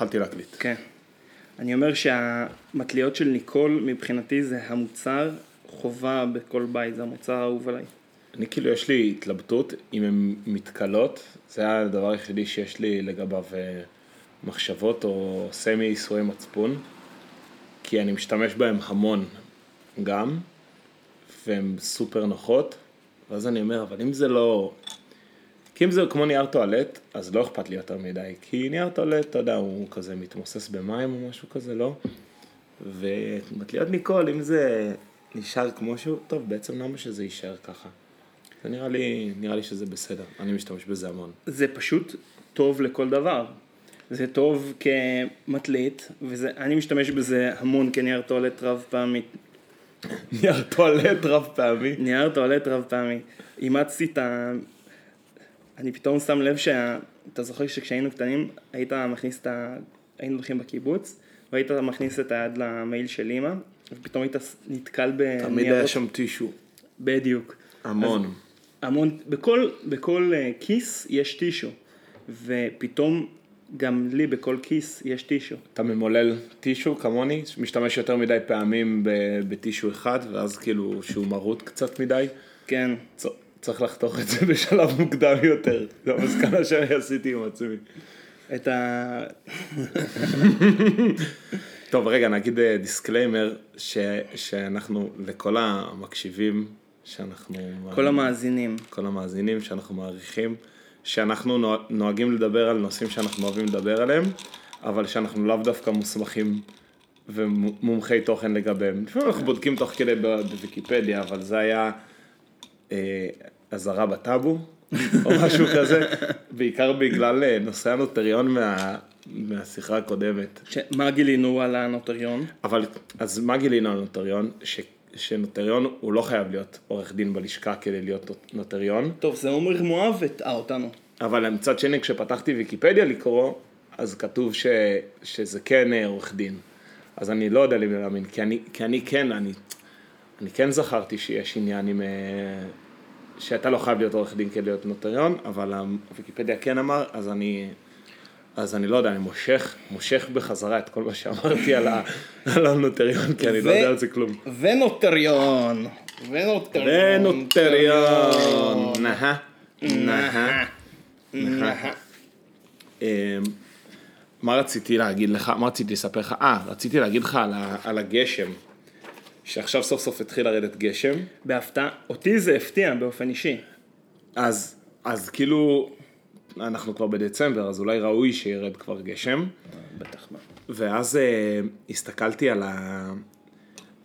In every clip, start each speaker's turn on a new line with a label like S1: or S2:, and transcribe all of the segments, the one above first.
S1: התחלתי להקליט.
S2: כן. אני אומר שהמטליות של ניקול מבחינתי זה המוצר חובה בכל בית, זה המוצר האהוב עליי.
S1: אני כאילו, יש לי התלבטות אם הן מתכלות, זה הדבר היחידי שיש לי לגביו אה, מחשבות או סמי ייסורי מצפון, כי אני משתמש בהן המון גם, והן סופר נוחות, ואז אני אומר, אבל אם זה לא... כי אם זה כמו נייר טואלט, אז לא אכפת לי יותר מדי, כי נייר טואלט, אתה יודע, הוא כזה מתמוסס במים או משהו כזה, לא? ומטליות ניקול, אם זה נשאר כמו שהוא, טוב, בעצם למה שזה יישאר ככה? זה נראה לי, נראה לי שזה בסדר, אני משתמש בזה המון.
S2: זה פשוט טוב לכל דבר. זה טוב כמטלית, ואני משתמש בזה המון כנייר טואלט רב פעמי.
S1: נייר טואלט רב פעמי.
S2: נייר טואלט רב פעמי. אימצתי את ה... אני פתאום שם לב שה... אתה זוכר שכשהיינו קטנים, היית מכניס את ה... היינו הולכים בקיבוץ, והיית מכניס את היד למייל של אימא, ופתאום היית נתקל בניירות.
S1: תמיד היה שם טישו.
S2: בדיוק.
S1: המון.
S2: אז המון, בכל, בכל uh, כיס יש טישו, ופתאום גם לי בכל כיס יש טישו.
S1: אתה ממולל טישו כמוני, משתמש יותר מדי פעמים ב- בטישו אחד, ואז כאילו שהוא מרוט קצת מדי.
S2: כן.
S1: צ- צריך לחתוך את זה בשלב מוקדם יותר, זו המסקנה שאני עשיתי עם עצמי.
S2: את ה...
S1: טוב, רגע, נגיד disclaimer, ש- שאנחנו, לכל המקשיבים, שאנחנו...
S2: כל המאזינים.
S1: כל המאזינים שאנחנו מעריכים, שאנחנו נוה- נוהגים לדבר על נושאים שאנחנו אוהבים לדבר עליהם, אבל שאנחנו לאו דווקא מוסמכים ומומחי תוכן לגביהם. לפעמים אנחנו בודקים תוך כדי בוויקיפדיה, אבל זה היה אה, אזהרה בטאבו, או משהו כזה, בעיקר בגלל אה, נושא הנוטריון מה, מהשיחה הקודמת.
S2: ש... מה גילינו על הנוטריון?
S1: אבל, אז מה גילינו על נוטריון? ש, שנוטריון הוא לא חייב להיות עורך דין בלשכה כדי להיות נוטריון.
S2: טוב, זה עומר מואב הטעה אותנו.
S1: אבל מצד שני, כשפתחתי ויקיפדיה לקרוא, אז כתוב ש, שזה כן אה, עורך דין. אז אני לא יודע למי להאמין, כי אני, כי אני כן, אני, אני כן זכרתי שיש עניין עם... שאתה לא חייב להיות עורך דין כדי להיות נוטריון, אבל הוויקיפדיה כן אמר, אז אני... אז אני לא יודע, אני מושך, מושך בחזרה את כל מה שאמרתי על, ה, על הנוטריון, כי אני לא
S2: ו-
S1: יודע על זה כלום.
S2: ונוטריון. ונוטריון.
S1: ונוטריון, נהה, נהה.
S2: נהה.
S1: אמ, מה רציתי להגיד לך? מה רציתי לספר לך? אה, רציתי להגיד לך על הגשם. שעכשיו סוף סוף התחיל לרדת גשם.
S2: בהפתעה, אותי זה הפתיע באופן אישי.
S1: אז, אז כאילו, אנחנו כבר בדצמבר, אז אולי ראוי שירד כבר גשם.
S2: בטח מה.
S1: ואז אה, הסתכלתי על ה...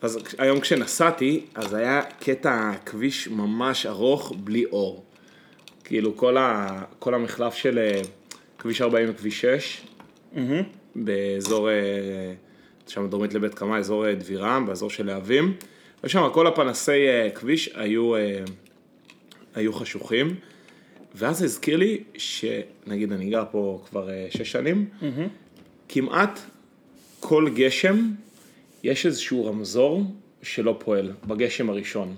S1: אז היום כשנסעתי, אז היה קטע כביש ממש ארוך בלי אור. כאילו כל, ה... כל המחלף של אה, כביש 40 וכביש 6, באזור, אה, שם דרומית לבית קמה, אזור אה, דבירם, באזור של להבים, ושם כל הפנסי אה, כביש היו, אה, היו חשוכים. ואז זה הזכיר לי שנגיד אני גר פה כבר שש שנים, כמעט כל גשם יש איזשהו רמזור שלא פועל, בגשם הראשון.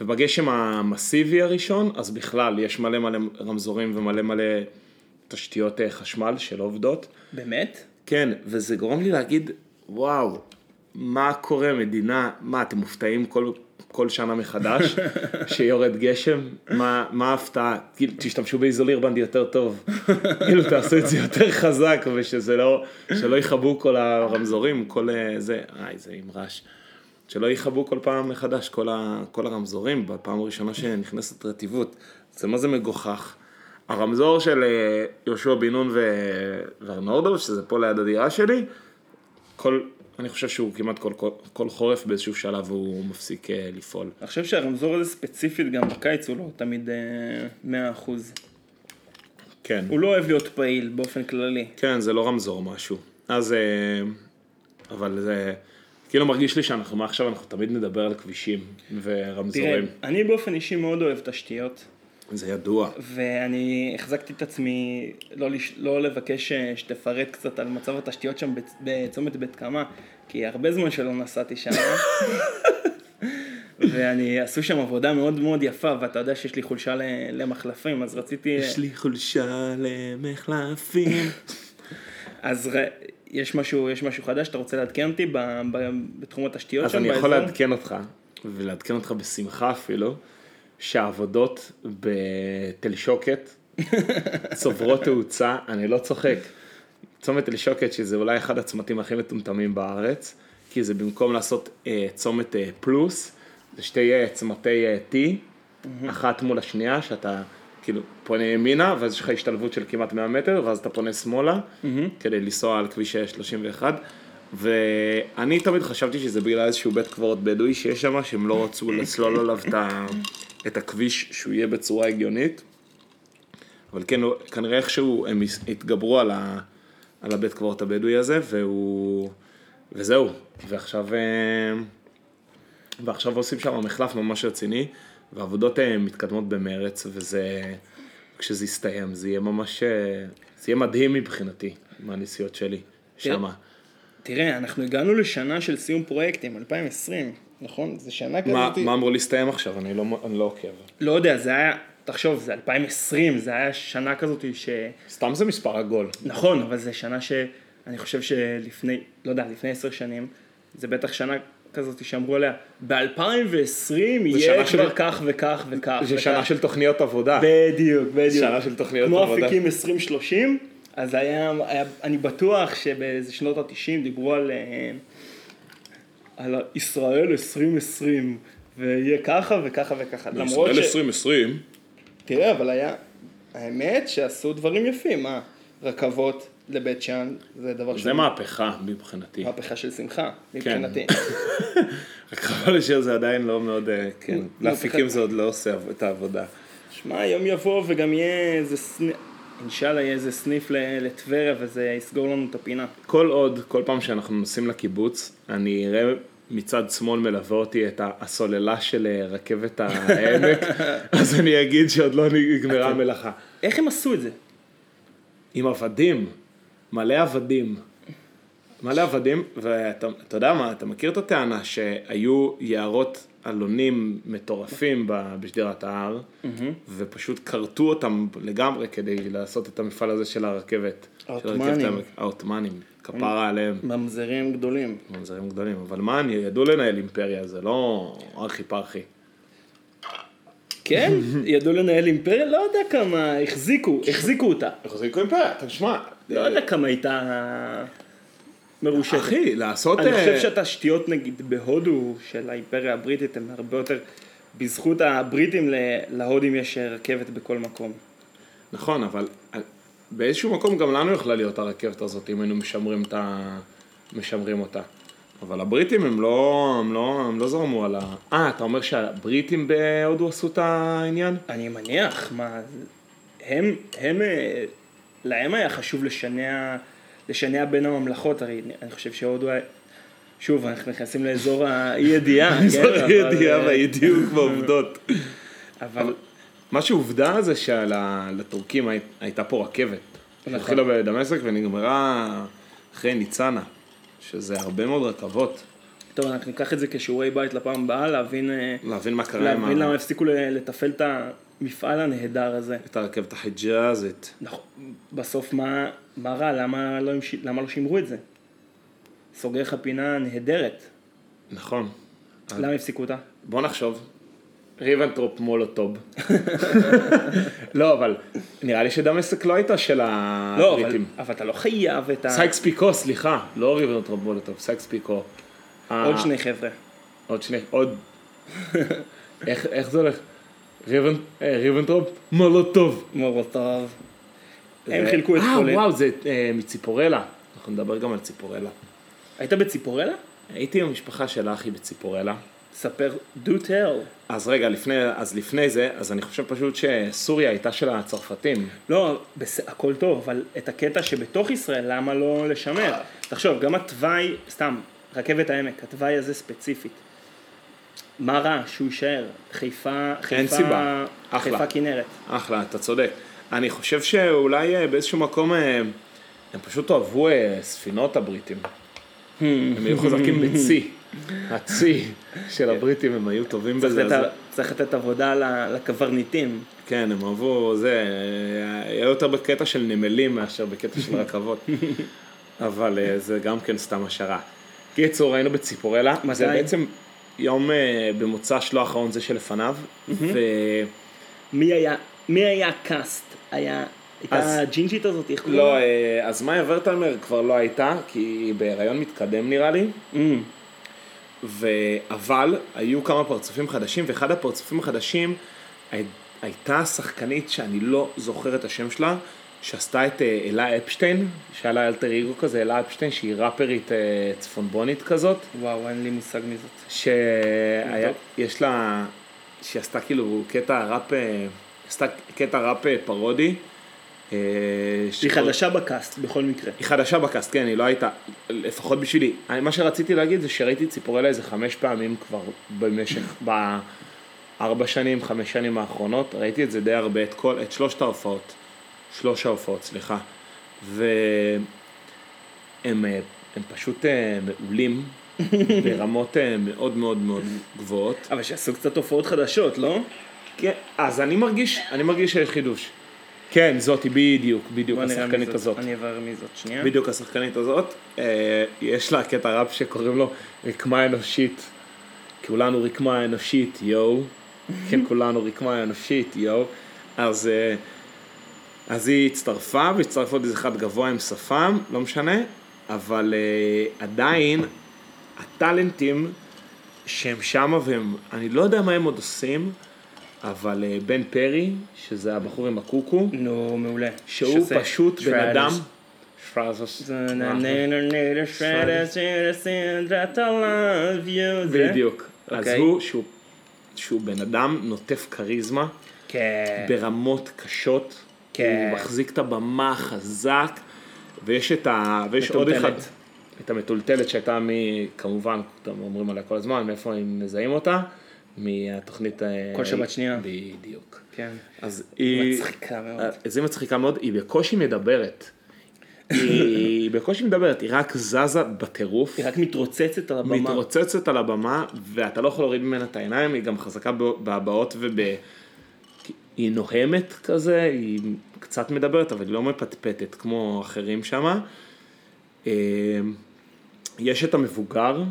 S1: ובגשם המסיבי הראשון, אז בכלל יש מלא מלא רמזורים ומלא מלא תשתיות חשמל שלא עובדות.
S2: באמת?
S1: כן, וזה גורם לי להגיד, וואו, מה קורה מדינה, מה אתם מופתעים כל, כל שנה מחדש שיורד גשם? מה, מה ההפתעה? כאילו, תשתמשו באיזוליר בנדי יותר טוב, כאילו תעשו את זה יותר חזק ושזה לא, שלא יכבו כל הרמזורים, כל אה, זה, איי זה עם רעש. שלא יכבו כל פעם מחדש כל, ה, כל הרמזורים בפעם הראשונה שנכנסת רטיבות. זה מה זה מגוחך. הרמזור של אה, יהושע בן נון ו- וארנורדו, שזה פה ליד הדירה שלי, כל, אני חושב שהוא כמעט כל, כל, כל חורף באיזשהו שלב הוא מפסיק אה, לפעול.
S2: אני חושב שהרמזור הזה ספציפית גם בקיץ הוא לא תמיד אה, 100%.
S1: כן,
S2: הוא לא אוהב להיות פעיל באופן כללי.
S1: כן, זה לא רמזור משהו. אז, אה, אבל זה, כאילו מרגיש לי שאנחנו מעכשיו אנחנו תמיד נדבר על כבישים
S2: תראה,
S1: ורמזורים.
S2: אני באופן אישי מאוד אוהב תשתיות,
S1: זה ידוע.
S2: ואני החזקתי את עצמי לא, לש... לא לבקש אה, שתפרט קצת על מצב התשתיות שם בצ- בצומת בית קמה, כי הרבה זמן שלא נסעתי שם. ואני, עשו שם עבודה מאוד מאוד יפה, ואתה יודע שיש לי חולשה למחלפים, אז רציתי...
S1: יש לי חולשה למחלפים.
S2: אז ר... יש משהו, יש משהו חדש, אתה רוצה לעדכן אותי ב... ב... בתחום התשתיות
S1: אז
S2: שם
S1: אני יכול
S2: באזור?
S1: לעדכן אותך, ולעדכן אותך בשמחה אפילו, שהעבודות בתל שוקת צוברות תאוצה, אני לא צוחק. צומת תל שוקת, שזה אולי אחד הצמתים הכי מטומטמים בארץ, כי זה במקום לעשות אה, צומת אה, פלוס, זה שתי אה, צמתי אה, T, אחת מול השנייה, שאתה כאילו פונה ימינה, ואז יש לך השתלבות של כמעט 100 מטר, ואז אתה פונה שמאלה, כדי לנסוע על כביש אה, 31. ואני תמיד חשבתי שזה בגלל איזשהו בית קברות בדואי שיש שם, שהם לא רצו לסלול עליו את, ה, את הכביש שהוא יהיה בצורה הגיונית. אבל כן, כנראה איכשהו הם התגברו על, ה, על הבית קברות הבדואי הזה, והוא... וזהו. ועכשיו, אה, ועכשיו עושים שם מחלף ממש רציני, והעבודות אה, מתקדמות במרץ, וזה... כשזה יסתיים, זה יהיה ממש... אה, זה יהיה מדהים מבחינתי, מהנסיעות שלי, שמה.
S2: תראה, אנחנו הגענו לשנה של סיום פרויקטים, 2020, נכון? זה שנה כזאת.
S1: מה, מה אמור להסתיים עכשיו? אני לא, אני לא עוקב.
S2: לא יודע, זה היה, תחשוב, זה 2020, זה היה שנה כזאת ש...
S1: סתם זה מספר עגול.
S2: נכון, אבל זה שנה שאני חושב שלפני, לא יודע, לפני עשר שנים, זה בטח שנה כזאת שאמרו עליה, ב-2020 יהיה כבר
S1: של-
S2: כך וכך וכך.
S1: זה
S2: וכך."
S1: שנה של תוכניות עבודה.
S2: בדיוק, בדיוק.
S1: שנה של תוכניות
S2: כמו
S1: עבודה.
S2: אפיקים 2030, אז היה, היה, אני בטוח שבאיזה שנות ה-90 דיברו על, אה, על ישראל 2020, ויהיה ככה וככה וככה. למרות ש...
S1: 2020.
S2: תראה, אבל היה, האמת שעשו דברים יפים, מה? רכבות לבית שאן, זה דבר
S1: זה מהפכה מבחינתי.
S2: מהפכה של שמחה, מבחינתי.
S1: רק חבל שזה עדיין לא מאוד, אה, כן, להפיקים זה עוד לא עושה את העבודה.
S2: שמע, יום יבוא וגם יהיה איזה סניף, אינשאללה יהיה איזה סניף לטבריה וזה יסגור לנו את הפינה.
S1: כל עוד, כל פעם שאנחנו נוסעים לקיבוץ, אני אראה מצד שמאל מלווה אותי את הסוללה של אה, רכבת העמק, אז אני אגיד שעוד לא נגמרה המלאכה.
S2: איך הם עשו את זה?
S1: עם עבדים, מלא עבדים. מלא עבדים, ואתה אתה יודע מה, אתה מכיר את הטענה שהיו יערות אלונים מטורפים בשדרת ההר, ופשוט כרתו אותם לגמרי כדי לעשות את המפעל הזה של הרכבת.
S2: העות'מאנים.
S1: העות'מאנים, כפרה עליהם,
S2: ממזרים גדולים.
S1: ממזרים גדולים, אבל מה, אני ידעו לנהל אימפריה, זה לא ארכי פרחי.
S2: כן, ידעו לנהל אימפריה, לא יודע כמה, החזיקו, החזיקו אותה.
S1: החזיקו אימפריה, תשמע,
S2: לא יודע כמה הייתה מרושתת.
S1: אחי, לעשות...
S2: אני
S1: אה,
S2: חושב שהתשתיות נגיד בהודו של האימפריה הבריטית הן הרבה יותר, בזכות הבריטים להודים יש רכבת בכל מקום.
S1: נכון, אבל באיזשהו מקום גם לנו יכלה להיות הרכבת הזאת, אם היינו משמרים, את ה... משמרים אותה. אבל הבריטים הם לא, הם לא, הם לא זרמו על ה... אה, אתה אומר שהבריטים בהודו עשו את העניין?
S2: אני מניח, מה, הם, הם, אה, להם היה חשוב לשנע, לשנע בין הממלכות, הרי אני חושב שהודו היה, שוב, אנחנו נכנסים לאזור האי ידיעה,
S1: זאת
S2: כן, אבל,
S1: ידיעה
S2: אה,
S1: והאי-דיוק בעובדות.
S2: אבל
S1: מה שעובדה זה שלטורקים הי- הייתה פה רכבת.
S2: נכון.
S1: התחילה בדמשק ונגמרה אחרי ניצנה, שזה הרבה מאוד רכבות.
S2: טוב, אנחנו ניקח את זה כשיעורי בית לפעם הבאה, להבין, אה,
S1: להבין מה קרה
S2: להבין למה הפסיקו לתפעל את המפעל הנהדר הזה.
S1: את הרכבת החיג'אזית.
S2: נכון, בסוף מה, מה רע? למה לא, למה לא שימרו את זה? סוגר לך פינה נהדרת.
S1: נכון.
S2: למה הפסיקו אותה?
S1: בוא נחשוב. ריבנטרופ מולוטוב. לא, אבל נראה לי שדמשק לא הייתה של
S2: לא, אבל,
S1: הבריטים.
S2: אבל אתה לא חייב את ה...
S1: סייקס פיקו, סליחה, לא ריבנטרופ מולוטוב, סייקס פיקו.
S2: עוד
S1: ה-
S2: שני חבר'ה.
S1: עוד שני, עוד... איך זה הולך? ריבנ- אה, ריבנטרופ מולוטוב.
S2: מורותוב. הם חילקו את
S1: אה,
S2: פולין.
S1: וואו, זה אה, מציפורלה. אנחנו נדבר גם על ציפורלה.
S2: היית בציפורלה?
S1: הייתי עם המשפחה של אחי בציפורלה.
S2: ספר, do tell.
S1: אז רגע, לפני, אז לפני זה, אז אני חושב פשוט שסוריה הייתה של הצרפתים.
S2: לא, בס... הכל טוב, אבל את הקטע שבתוך ישראל, למה לא לשמר? תחשוב, גם התוואי, סתם, רכבת העמק, התוואי הזה ספציפית. מה רע שהוא יישאר? חיפה, חיפה,
S1: סיבה. אחלה.
S2: חיפה כנרת.
S1: אחלה, אתה צודק. אני חושב שאולי אה, באיזשהו מקום אה, הם פשוט אוהבו אה, ספינות הבריטים. הם היו חזקים בצי. הצי של הבריטים, הם היו טובים
S2: צריך
S1: בזה.
S2: לתת-
S1: אז-
S2: צריך לתת עבודה לקברניטים.
S1: כן, הם אהבו זה, היה יותר בקטע של נמלים מאשר בקטע של רכבות. אבל אה, זה גם כן סתם השערה. קיצור, היינו בציפורלה,
S2: מתי?
S1: זה בעצם יום אה, במוצ"ש לא האחרון זה שלפניו, ו...
S2: מי היה, מי היה הקאסט? היה, הייתה
S1: אז-
S2: הג'ינג'ית הזאת, איך קוראים
S1: לא,
S2: לה?
S1: אה, אז מאיה ורטלמר כבר לא הייתה, כי היא בהיריון מתקדם נראה לי,
S2: Mm,
S1: ו... אבל היו כמה פרצופים חדשים, ואחד הפרצופים החדשים הי... הייתה שחקנית שאני לא זוכר את השם שלה, שעשתה את אה, אלה אפשטיין, שהיה לה אלטר אגו כזה, אלה אפשטיין, שהיא ראפרית אה, צפונבונית כזאת,
S2: וואו, אין לי מושג מי זאת.
S1: שהיה, יש לה, שהיא עשתה כאילו קטע ראפ, אה, עשתה קטע ראפ פרודי. אה,
S2: היא חדשה בקאסט, בכל מקרה.
S1: היא חדשה בקאסט, כן, היא לא הייתה, לפחות בשבילי. מה שרציתי להגיד זה שראיתי ציפורלה איזה חמש פעמים כבר במשך, בארבע שנים, חמש שנים האחרונות, ראיתי את זה די הרבה, את כל, את שלושת ההופעות, שלוש ההופעות, סליחה. והם אה, הם פשוט אה, מעולים ברמות מאוד מאוד מאוד גבוהות.
S2: אבל שעשו קצת הופעות חדשות, לא?
S1: כן, אז אני מרגיש, אני מרגיש שיש חידוש. כן, זאתי בדיוק, בדיוק
S2: בוא נראה מי
S1: השחקנית
S2: זאת.
S1: הזאת.
S2: אני אברר מי זאת, שנייה.
S1: בדיוק השחקנית הזאת, אה, יש לה קטע ראפ שקוראים לו רקמה אנושית. כולנו רקמה אנושית, יואו. כן, כולנו רקמה אנושית, יואו. אז, אה, אז היא הצטרפה, והצטרפה עוד איזה אחד גבוה עם שפם, לא משנה, אבל אה, עדיין הטאלנטים שהם שמה והם, אני לא יודע מה הם עוד עושים, אבל אה, בן פרי, שזה הבחור עם הקוקו,
S2: נו, מעולה.
S1: שהוא פשוט בן. אדם. בדיוק. אז
S2: אוקיי.
S1: הוא, שהוא, בן אדם נוטף כריזמה
S2: כן.
S1: ברמות קשות.
S2: כן.
S1: הוא מחזיק את הבמה חזק, ויש את ה... ויש עוד אחד. את המטולטלת שהייתה מ... כמובן, אתם אומרים עליה כל הזמן, מאיפה הם מזהים אותה? מהתוכנית... אה,
S2: כל שבת שנייה.
S1: בדיוק.
S2: כן.
S1: אז היא...
S2: מצחיקה מאוד.
S1: אז היא מצחיקה מאוד, היא בקושי מדברת. היא בקושי מדברת, היא רק זזה בטירוף.
S2: היא רק מתרוצצת על הבמה.
S1: מתרוצצת על הבמה, ואתה לא יכול להוריד ממנה את העיניים, היא גם חזקה בהבעות וב... היא נוהמת כזה, היא קצת מדברת, אבל היא לא מפטפטת כמו אחרים שמה. אה, יש את המבוגר,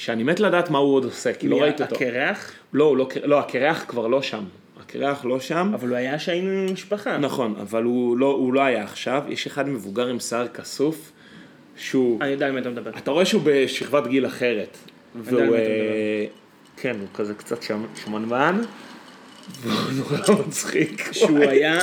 S1: שאני מת לדעת מה הוא עוד עושה, כי לא
S2: מי,
S1: ראיתי אותו.
S2: הקרח?
S1: לא, הוא לא, לא, הקרח כבר לא שם. הקרח לא שם.
S2: אבל הוא היה שהיינו עם משפחה.
S1: נכון, אבל הוא לא, הוא לא היה עכשיו. יש אחד מבוגר עם שיער כסוף, שהוא...
S2: אני יודע על מי אתה מדבר.
S1: אתה רואה שהוא בשכבת גיל אחרת.
S2: יודע על. מי אתה
S1: אה, כן, הוא כזה קצת שמ- שמנמן. והוא נורא מצחיק.
S2: שהוא היה,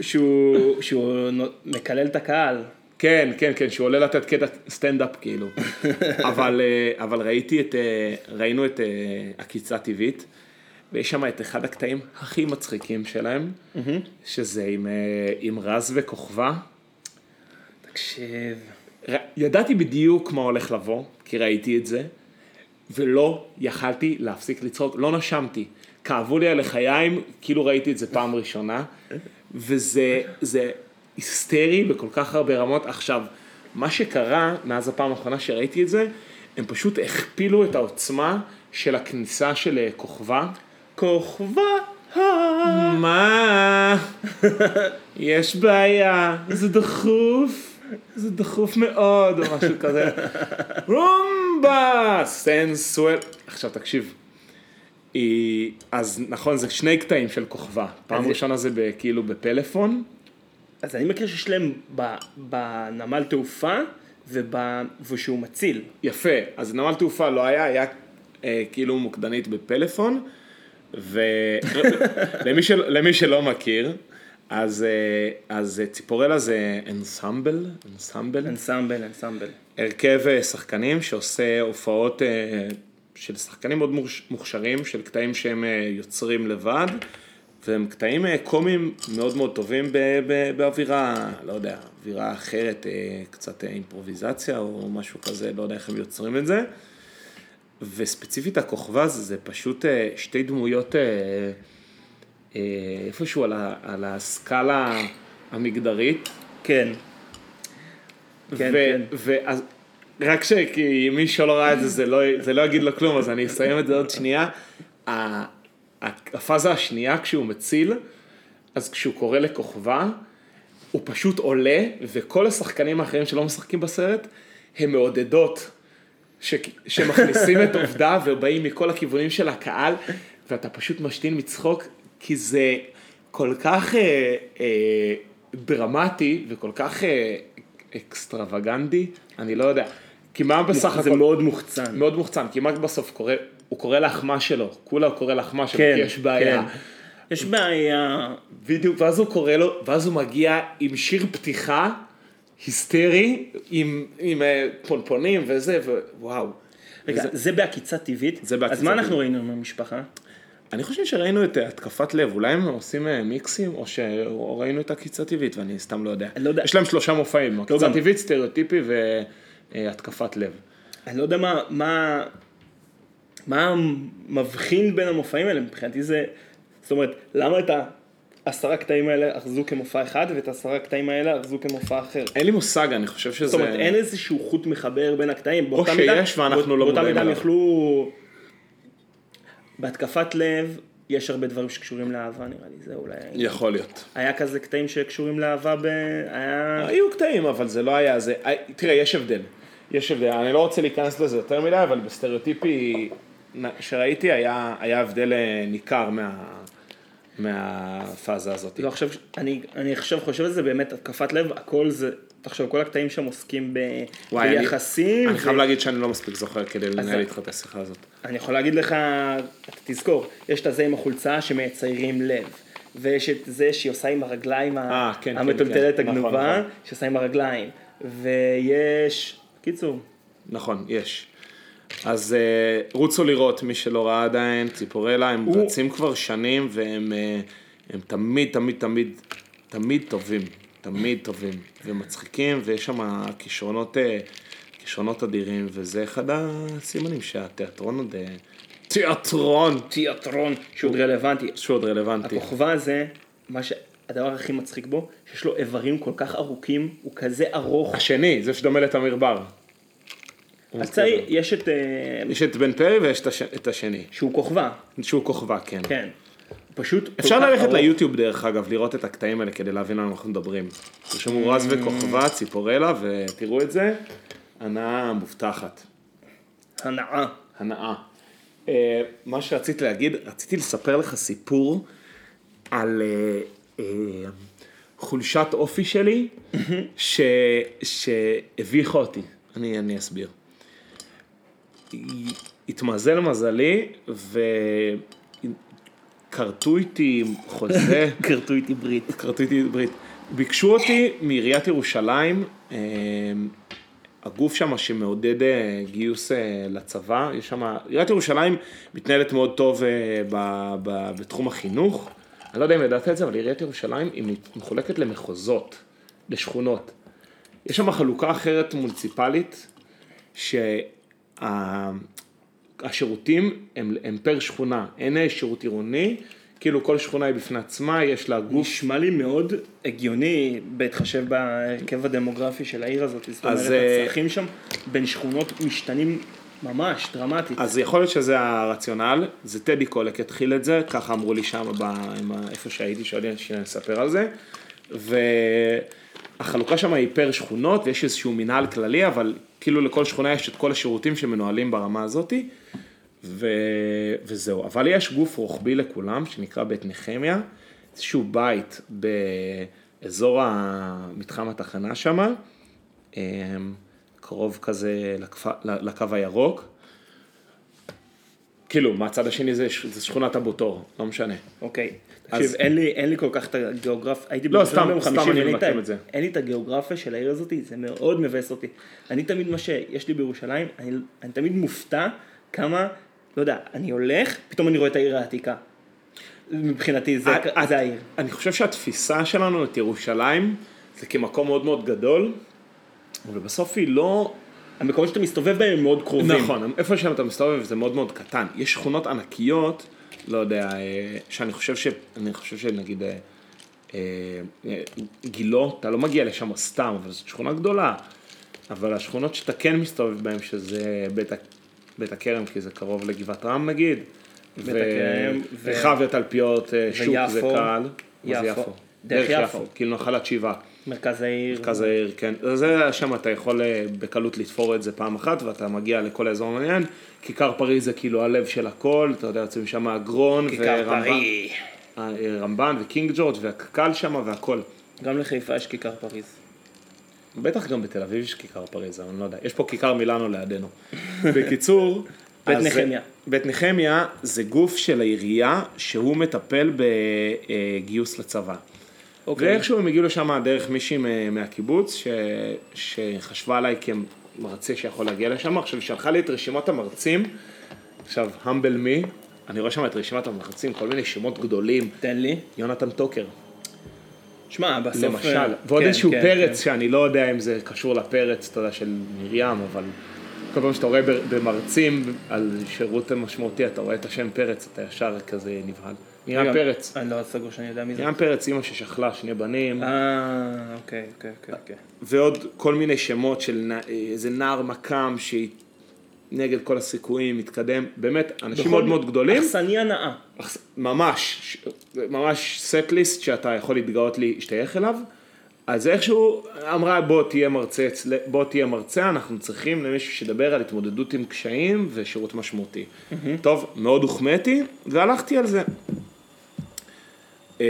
S2: שהוא שהוא מקלל את הקהל.
S1: כן, כן, כן, שהוא עולה לתת קטע סטנדאפ כאילו. אבל, אה, אבל ראיתי את, אה, ראינו את אה, עקיצה טבעית, ויש שם את אחד הקטעים הכי מצחיקים שלהם, שזה עם, עם רז וכוכבא.
S2: תקשיב.
S1: ר- ידעתי בדיוק מה הולך לבוא, כי ראיתי את זה, ולא יכלתי להפסיק לצחוק, לא נשמתי. כאבו לי על לחיים, כאילו ראיתי את זה פעם ראשונה, וזה זה היסטרי בכל כך הרבה רמות. עכשיו, מה שקרה מאז הפעם האחרונה שראיתי את זה, הם פשוט הכפילו את העוצמה של הכניסה של אה, כוכבא.
S2: כוכבא.
S1: מה? יש בעיה, זה דחוף, זה דחוף מאוד, או משהו כזה. רומבה, סנסואל. עכשיו תקשיב, אז נכון, זה שני קטעים של כוכבא. פעם ראשונה זה כאילו בפלאפון,
S2: אז אני מכיר שיש להם בנמל תעופה וב- ושהוא מציל.
S1: יפה, אז נמל תעופה לא היה, היה אה, כאילו מוקדנית בפלאפון, ולמי של, שלא מכיר, אז, אה, אז אה, ציפורלה זה אנסמבל, אנסמבל,
S2: אנסמבל, אנסמבל.
S1: הרכב אה, שחקנים שעושה הופעות אה, של שחקנים מאוד מוכש- מוכשרים, של קטעים שהם אה, יוצרים לבד, והם קטעים אה, קומיים מאוד מאוד טובים באווירה, לא יודע, אווירה אחרת, אה, קצת אה, אימפרוביזציה או משהו כזה, לא יודע איך הם יוצרים את זה. וספציפית הכוכבא זה, זה פשוט שתי דמויות איפשהו על, ה, על הסקאלה המגדרית.
S2: כן. כן,
S1: ו-
S2: כן.
S1: ואז, רק ש... כי מי שלא ראה את זה, זה לא, זה לא יגיד לו כלום, אז אני אסיים את זה עוד שנייה. הפאזה השנייה, כשהוא מציל, אז כשהוא קורא לכוכבא, הוא פשוט עולה, וכל השחקנים האחרים שלא משחקים בסרט, הם מעודדות. ש... שמכניסים את עובדה ובאים מכל הכיוונים של הקהל, ואתה פשוט משתין מצחוק, כי זה כל כך אה, אה, דרמטי וכל כך אה, אקסטרווגנדי, אני לא יודע. כי מה בסך הכל...
S2: זה מאוד מוחצן.
S1: מאוד מוחצן, כי מה בסוף קורה? הוא קורא לאחמה שלו, כולה קורא לאחמה שלו,
S2: כן,
S1: כי יש בעיה.
S2: כן. יש בעיה,
S1: בדיוק, ואז הוא קורא לו, ואז הוא מגיע עם שיר פתיחה היסטרי, עם, עם אה, פונפונים וזה, ווואו.
S2: רגע,
S1: וזה-
S2: זה בעקיצה טבעית?
S1: זה בעקיצה
S2: אז מה אנחנו
S1: טבעית.
S2: ראינו עם המשפחה?
S1: אני חושב שראינו את אה, התקפת לב, אולי הם עושים אה, מיקסים, או שראינו את עקיצה טבעית, ואני סתם לא יודע.
S2: לא יודע.
S1: יש להם שלושה מופעים, עקיצה
S2: גם-
S1: טבעית, סטריאוטיפי והתקפת לב.
S2: אני לא יודע מה, מה, מה מבחין בין המופעים האלה, מבחינתי זה, זאת אומרת, למה את העשרה קטעים האלה ארזו כמופע אחד, ואת העשרה קטעים האלה ארזו כמופע אחר?
S1: אין לי מושג, אני חושב שזה...
S2: זאת אומרת, אין איזשהו חוט מחבר בין הקטעים. באותה
S1: שיש
S2: מידה-
S1: ואנחנו לא
S2: באותה
S1: מודעים
S2: מידה הם
S1: אליו.
S2: יכלו... בהתקפת לב, יש הרבה דברים שקשורים לאהבה, נראה לי, זה אולי...
S1: יכול להיות.
S2: היה כזה קטעים שקשורים לאהבה ב... היה...
S1: היו קטעים, אבל זה לא היה זה. אה, תראה, יש הבדל. יש הבדל. אני לא רוצה להיכנס לזה יותר מדי, אבל בסטריאוטיפי שראיתי היה, היה הבדל אה, ניכר מה, מהפאזה הזאת.
S2: לא, עכשיו, אני, אני עכשיו חושב על זה באמת, התקפת לב, הכל זה, תחשוב, כל הקטעים שם עוסקים ב,
S1: וואי, אני-
S2: ביחסים.
S1: אני
S2: ו-
S1: חייב להגיד שאני לא מספיק זוכר כדי לנהל איתך את השיחה הזאת.
S2: אני יכול להגיד לך, אתה תזכור, יש את הזה עם החולצה שמציירים לב. ויש את זה שהיא עושה עם הרגליים ה-
S1: אה, כן, כן,
S2: המטולטלת
S1: כן. נכון,
S2: הגנובה,
S1: נכון.
S2: שעושה עם הרגליים. ויש, קיצור,
S1: נכון, יש. אז uh, רוצו לראות, מי שלא ראה עדיין, ציפורלה, הם
S2: הוא-
S1: רצים כבר שנים והם uh, הם תמיד, תמיד, תמיד, תמיד טובים. תמיד טובים ומצחיקים, ויש שם כישרונות, uh, כישרונות אדירים, וזה אחד הסימנים שהתיאטרון עוד... תיאטרון!
S2: תיאטרון שהוא עוד רלוונטי.
S1: שהוא עוד רלוונטי.
S2: הכוכבה הזה, מה שהדבר הכי מצחיק בו, שיש לו איברים כל כך ארוכים, הוא כזה ארוך.
S1: השני, זה שדומה לתמיר בר. הוא
S2: הצעיר. יש את... אה,
S1: יש את בן פרי ויש את הש- את השני,
S2: שהוא כוכבה,
S1: שהוא כוכבה, כן.
S2: כן. פשוט
S1: אפשר ללכת
S2: ארוך.
S1: ליוטיוב דרך אגב, לראות את הקטעים האלה כדי להבין על מה אנחנו מדברים. תרשמו רז וכוכבה, ציפורלה, ותראו את זה, הנאה מובטחת.
S2: הנאה.
S1: הנאה. אה, מה שרציתי להגיד, רציתי לספר לך סיפור על אה, חולשת אופי שלי, שהביכה אותי. אני, אני אסביר. התמזל מזלי, וכרתו איתי חוזה.
S2: כרתו איתי ברית.
S1: כרתו איתי ברית. ביקשו אותי מעיריית ירושלים, אה, הגוף שם שמעודד אה, גיוס אה, לצבא, יש שם, עיריית ירושלים מתנהלת מאוד טוב אה, ב, ב, בתחום החינוך. אני לא יודע אם ידעת את זה, אבל עיריית ירושלים היא מחולקת למחוזות, לשכונות. יש שם חלוקה אחרת מוניציפלית, שהשירותים הם, הם פר שכונה, אין שירות עירוני, כאילו כל שכונה היא בפני עצמה, יש לה גוף
S2: נשמע לי מאוד הגיוני, בהתחשב בהרכב הדמוגרפי של העיר הזאת. זאת אומרת,
S1: אז, אה,
S2: הצרכים שם בין שכונות משתנים ממש, דרמטית.
S1: אז יכול להיות שזה הרציונל, זה טדי קולק התחיל את זה, ככה אמרו לי שם, ב, איפה שהייתי, שעוד שנספר על זה, והחלוקה שם היא פר שכונות, ויש איזשהו מנהל כללי, אבל כאילו לכל שכונה יש את כל השירותים שמנוהלים ברמה הזאתי, ו... וזהו, אבל יש גוף רוחבי לכולם, שנקרא בית נחמיה, איזשהו בית באזור מתחם התחנה שם, קרוב כזה לקפ... לקו הירוק. כאילו, מהצד השני זה, זה שכונת אבו תור, לא משנה.
S2: אוקיי.
S1: אז-
S2: תקשיב, אין לי, אין לי כל כך את הגיאוגרפיה, הייתי
S1: לא, סתם- סתם אני
S2: לי את
S1: את זה.
S2: אין לי את הגיאוגרפיה של העיר הזאת, זה מאוד מבאס אותי. אני תמיד, מה שיש לי בירושלים, אני, אני תמיד מופתע כמה, לא יודע, אני הולך, פתאום אני רואה את העיר העתיקה. מבחינתי זה,
S1: את- את-
S2: זה העיר.
S1: אני חושב שהתפיסה שלנו את ירושלים זה כמקום מאוד מאוד גדול, אבל בסוף היא לא...
S2: המקומות שאתה מסתובב בהם הם מאוד קרובים.
S1: נכון, איפה שאתה מסתובב זה מאוד מאוד קטן. יש שכונות ענקיות, לא יודע, אה, שאני חושב ש... אני חושב שנגיד אה, אה, גילו, אתה לא מגיע לשם סתם, אבל זאת שכונה גדולה. אבל השכונות שאתה כן מסתובב בהן, שזה בית, בית הכרם, כי זה קרוב לגבעת רם נגיד.
S2: בית הכרם, ו-
S1: ורחב ותלפיות, אה, שוק זה. קל. זה
S2: יפו.
S1: יפו?
S2: דרך. יפו,
S1: כאילו נחלת שבעה.
S2: מרכז העיר.
S1: מרכז העיר, כן. זה שם אתה יכול אה, בקלות לתפור את זה פעם אחת, ואתה מגיע לכל האזור המעניין. כיכר פריז זה כאילו הלב של הכל, אתה יודע, יוצאים שם אגרון, ורמב"ן-. אה, רמב"ן וקינג ג'ורג' והקק"ל שם והכל.
S2: גם לחיפה יש כיכר פריז.
S1: בטח גם בתל אביב יש כיכר פריז, אני לא יודע. יש פה כיכר מילאנו לידינו. בקיצור...
S2: בית נחמיה.
S1: בית נחמיה זה גוף של העירייה שהוא מטפל בגיוס לצבא.
S2: אוקיי.
S1: ואיכשהו הם הגיעו לשם דרך מישהי מה- מהקיבוץ ש... שחשבה עליי כמרצה שיכול להגיע לשם. עכשיו היא שלחה לי את רשימת המרצים, עכשיו, המבל מי, אני רואה שם את רשימת המרצים, כל מיני שמות גדולים,
S2: תן לי.
S1: יונתן טוקר,
S2: שמע, בסוף...
S1: למשל,
S2: אה,
S1: ועוד
S2: כן,
S1: איזשהו
S2: כן,
S1: פרץ
S2: כן.
S1: שאני לא יודע אם זה קשור לפרץ, אתה יודע, של מרים, אבל כל פעם שאתה רואה במרצים על שירות משמעותי, אתה רואה את השם פרץ, אתה ישר כזה נבהל. מרים פרץ,
S2: אני לא סגור שאני יודע מי זה.
S1: מרים פרץ, אימא ששכלה שני בנים,
S2: אה, אוקיי, אוקיי, אוקיי, אוקיי.
S1: ועוד כל מיני שמות של איזה נער מכ"ם שהיא נגד כל הסיכויים, מתקדם, באמת, אנשים מאוד מאוד גדולים.
S2: אכסניה נאה.
S1: אכס- ממש, ממש סט ליסט שאתה יכול להתגאות להשתייך אליו. אז איכשהו אמרה בוא תהיה מרצה, בוא תהיה מרצה, אנחנו צריכים למישהו שידבר על התמודדות עם קשיים ושירות משמעותי. טוב, מאוד הוחמאתי והלכתי על זה. אה,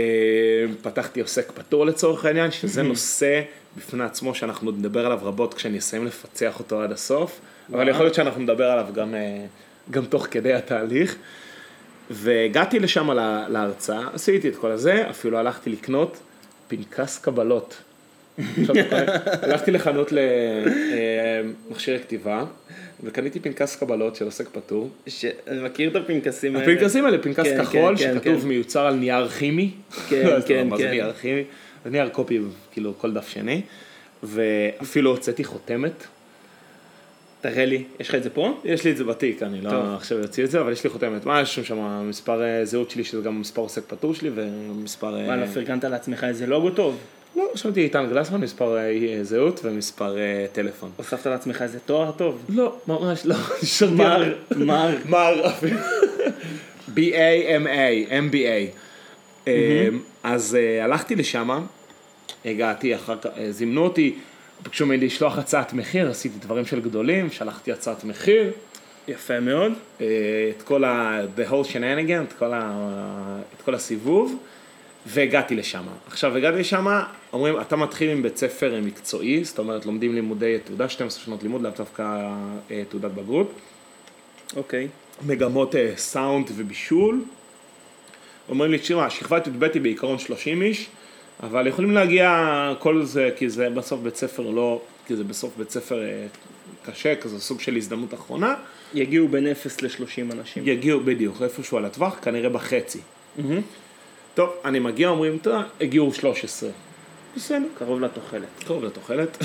S1: פתחתי עוסק פטור לצורך העניין, שזה נושא בפני עצמו שאנחנו נדבר עליו רבות כשאני אסיים לפצח אותו עד הסוף, אבל יכול להיות שאנחנו נדבר עליו גם, אה, גם תוך כדי התהליך. והגעתי לשם לה- להרצאה, עשיתי את כל הזה, אפילו הלכתי לקנות פנקס קבלות. הלכתי לחנות למכשירי כתיבה, וקניתי פנקס קבלות של עוסק פטור.
S2: ש- אני מכיר את הפנקסים האלה.
S1: הפנקסים האלה, פנקס
S2: כן,
S1: כחול,
S2: כן, כן,
S1: שכתוב
S2: כן.
S1: מיוצר על נייר כימי.
S2: כן, כן,
S1: אומר, מה זה
S2: כן.
S1: נייר כימי? זה נייר קופי, כאילו כל דף שני. ואפילו הוצאתי חותמת.
S2: תראה לי, יש לך את זה פה?
S1: יש לי את זה בתיק, אני
S2: טוב.
S1: לא עכשיו אוציא את זה, אבל יש לי חותמת. מה, יש שם מספר אה, זהות שלי, שזה גם מספר עוסק פטור שלי, ומספר... אה,
S2: לא פרגנת לעצמך איזה לוגו טוב?
S1: לא, רשמתי איתן גלסמן, מספר אה, זהות ומספר אה, טלפון.
S2: הוספת לעצמך איזה תואר טוב?
S1: לא, ממש לא.
S2: מר, מר.
S1: מר אפילו. B-A-M-A, M-B-A. אה, אז אה, הלכתי לשם, הגעתי אחר כך, אה, זימנו אותי, ביקשו ממני לשלוח הצעת מחיר, עשיתי דברים של גדולים, שלחתי הצעת מחיר.
S2: יפה מאוד.
S1: אה, את כל ה... the whole shenanigan. את כל הסיבוב, והגעתי לשם. עכשיו, הגעתי לשם, אומרים, אתה מתחיל עם בית ספר מקצועי, זאת אומרת, לומדים לימודי תעודה, 12 שנות לימוד, לאו דווקא אה, תעודת בגרות,
S2: אוקיי.
S1: מגמות אה, סאונד ובישול. אומרים לי, תשמע, שכבת י"ב היא בעיקרון 30 איש, אבל יכולים להגיע כל זה, כי זה בסוף בית ספר לא, כי זה בסוף בית ספר אה, קשה, כזה סוג של הזדמנות אחרונה.
S2: יגיעו בין 0 ל-30 אנשים.
S1: יגיעו בדיוק, איפשהו על הטווח, כנראה בחצי.
S2: מהמם.
S1: טוב, אני מגיע, אומרים, טוב, הגיעו 13. בסדר,
S2: קרוב לתוחלת.
S1: קרוב לתוחלת.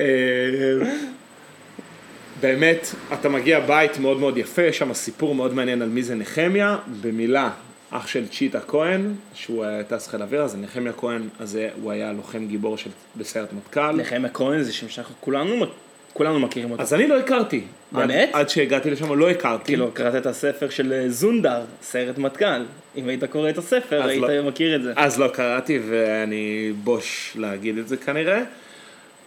S1: אה, באמת, אתה מגיע בית מאוד מאוד יפה, יש שם סיפור מאוד מעניין על מי זה נחמיה. במילה, אח של צ'יטה כהן, שהוא טס חיל אוויר, אז נחמיה כהן, אז הוא היה לוחם גיבור של בסיירת מטכ"ל.
S2: נחמיה כהן זה שם שאנחנו כולנו, כולנו מכירים אותו.
S1: אז אני לא הכרתי.
S2: באמת?
S1: עד, עד שהגעתי לשם לא הכרתי.
S2: כאילו, קראת את הספר של אה, זונדר, סיירת מטכ"ל. אם היית קורא את הספר, היית
S1: לא.
S2: מכיר את זה.
S1: אז לא קראתי ואני בוש להגיד את זה כנראה.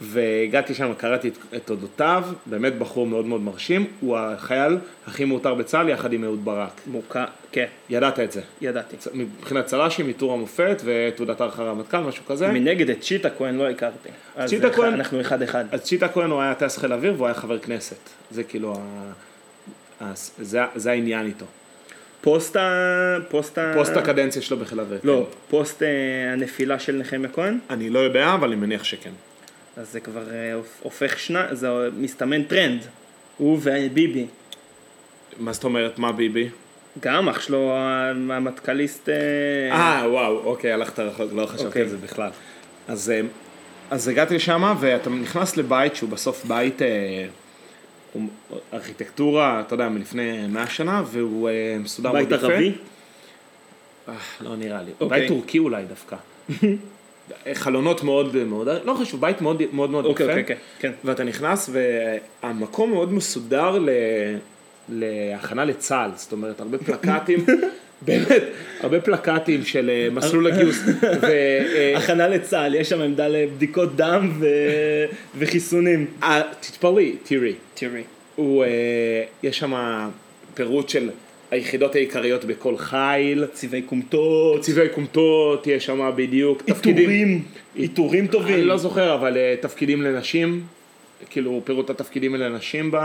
S1: והגעתי שם, קראתי את, את אודותיו, באמת בחור מאוד מאוד מרשים, הוא החייל הכי מעוטר בצה"ל יחד עם אהוד ברק.
S2: מוכר, כן,
S1: ידעת את זה.
S2: ידעתי.
S1: צ- מבחינת צל"שים, עיטור המופת ותעודת הערכה רמטכ"ל, משהו כזה.
S2: מנגד את צ'יטה כהן לא הכרתי. אז
S1: כהן-
S2: אנחנו אחד אחד.
S1: אז צ'יטה כהן הוא היה טייס חיל אוויר והוא היה חבר כנסת. זה כאילו, ה... ה... זה, זה העניין איתו.
S2: פוסט ה... פוסט ה...
S1: פוסט הקדנציה שלו בחיל האוויר.
S2: לא, פוסט אה, הנפילה של נחמיה כהן,
S1: כן. אני לא יודע, אבל אני מניח שכן.
S2: אז זה כבר אה, הופ- הופך שנה, זה מסתמן טרנד. הוא וביבי.
S1: מה זאת אומרת, מה ביבי?
S2: גם אח שלו המטכ"ליסט... אה,
S1: אה, וואו, אוקיי, הלכת רחוק, לא חשבתי
S2: אוקיי.
S1: על זה בכלל. אז, אה, אז הגעתי לשם, ואתה נכנס לבית שהוא בסוף בית, ארכיטקטורה, אתה יודע, מלפני 100 שנה, והוא מסודר מאוד
S2: בית
S1: יפה.
S2: ערבי?
S1: אה, לא נראה לי.
S2: אוקיי.
S1: בית טורקי אולי דווקא. חלונות מאוד מאוד, לא חשוב, בית מאוד מאוד מאוד
S2: אוקיי,
S1: יפה.
S2: אוקיי, כן.
S1: ואתה נכנס והמקום מאוד מסודר ל... להכנה לצה"ל, זאת אומרת הרבה פלקטים, באמת, הרבה פלקטים של אה, מסלול הגיוס. ו, אה,
S2: הכנה לצה"ל, יש שם עמדה לבדיקות דם ו... וחיסונים.
S1: אה, תתפלאי, תראי,
S2: תראי.
S1: יש שם פירוט של היחידות העיקריות בכל חיל,
S2: צבעי כומתות,
S1: צבעי כומתות, יש שם בדיוק
S2: עיטורים, עיטורים טובים.
S1: אני לא זוכר, אבל אה, תפקידים לנשים, כאילו פירוט התפקידים לנשים ב,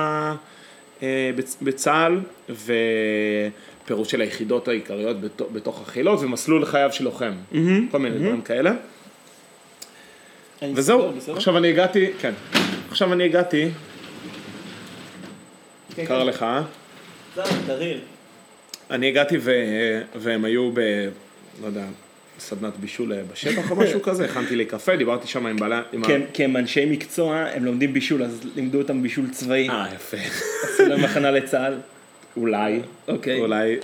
S1: בצ- בצה"ל, ופירוט של היחידות העיקריות בתו- בתוך החילות, ומסלול חייו של לוחם, כל מיני דברים כאלה. וזהו,
S2: בסדר?
S1: עכשיו אני הגעתי, כן, עכשיו אני הגעתי,
S2: כן,
S1: קר
S2: כן.
S1: לך, אה?
S2: קריר.
S1: אני הגעתי ו... והם היו ב... לא יודע, סדנת בישול אה, בשטח או משהו כזה, הכנתי לי קפה, דיברתי שם עם בעלה...
S2: כי הם אנשי מקצוע, הם לומדים בישול, אז לימדו אותם בישול צבאי.
S1: אה, יפה.
S2: עשו להם הכנה לצה"ל.
S1: אולי,
S2: אוקיי.
S1: אולי,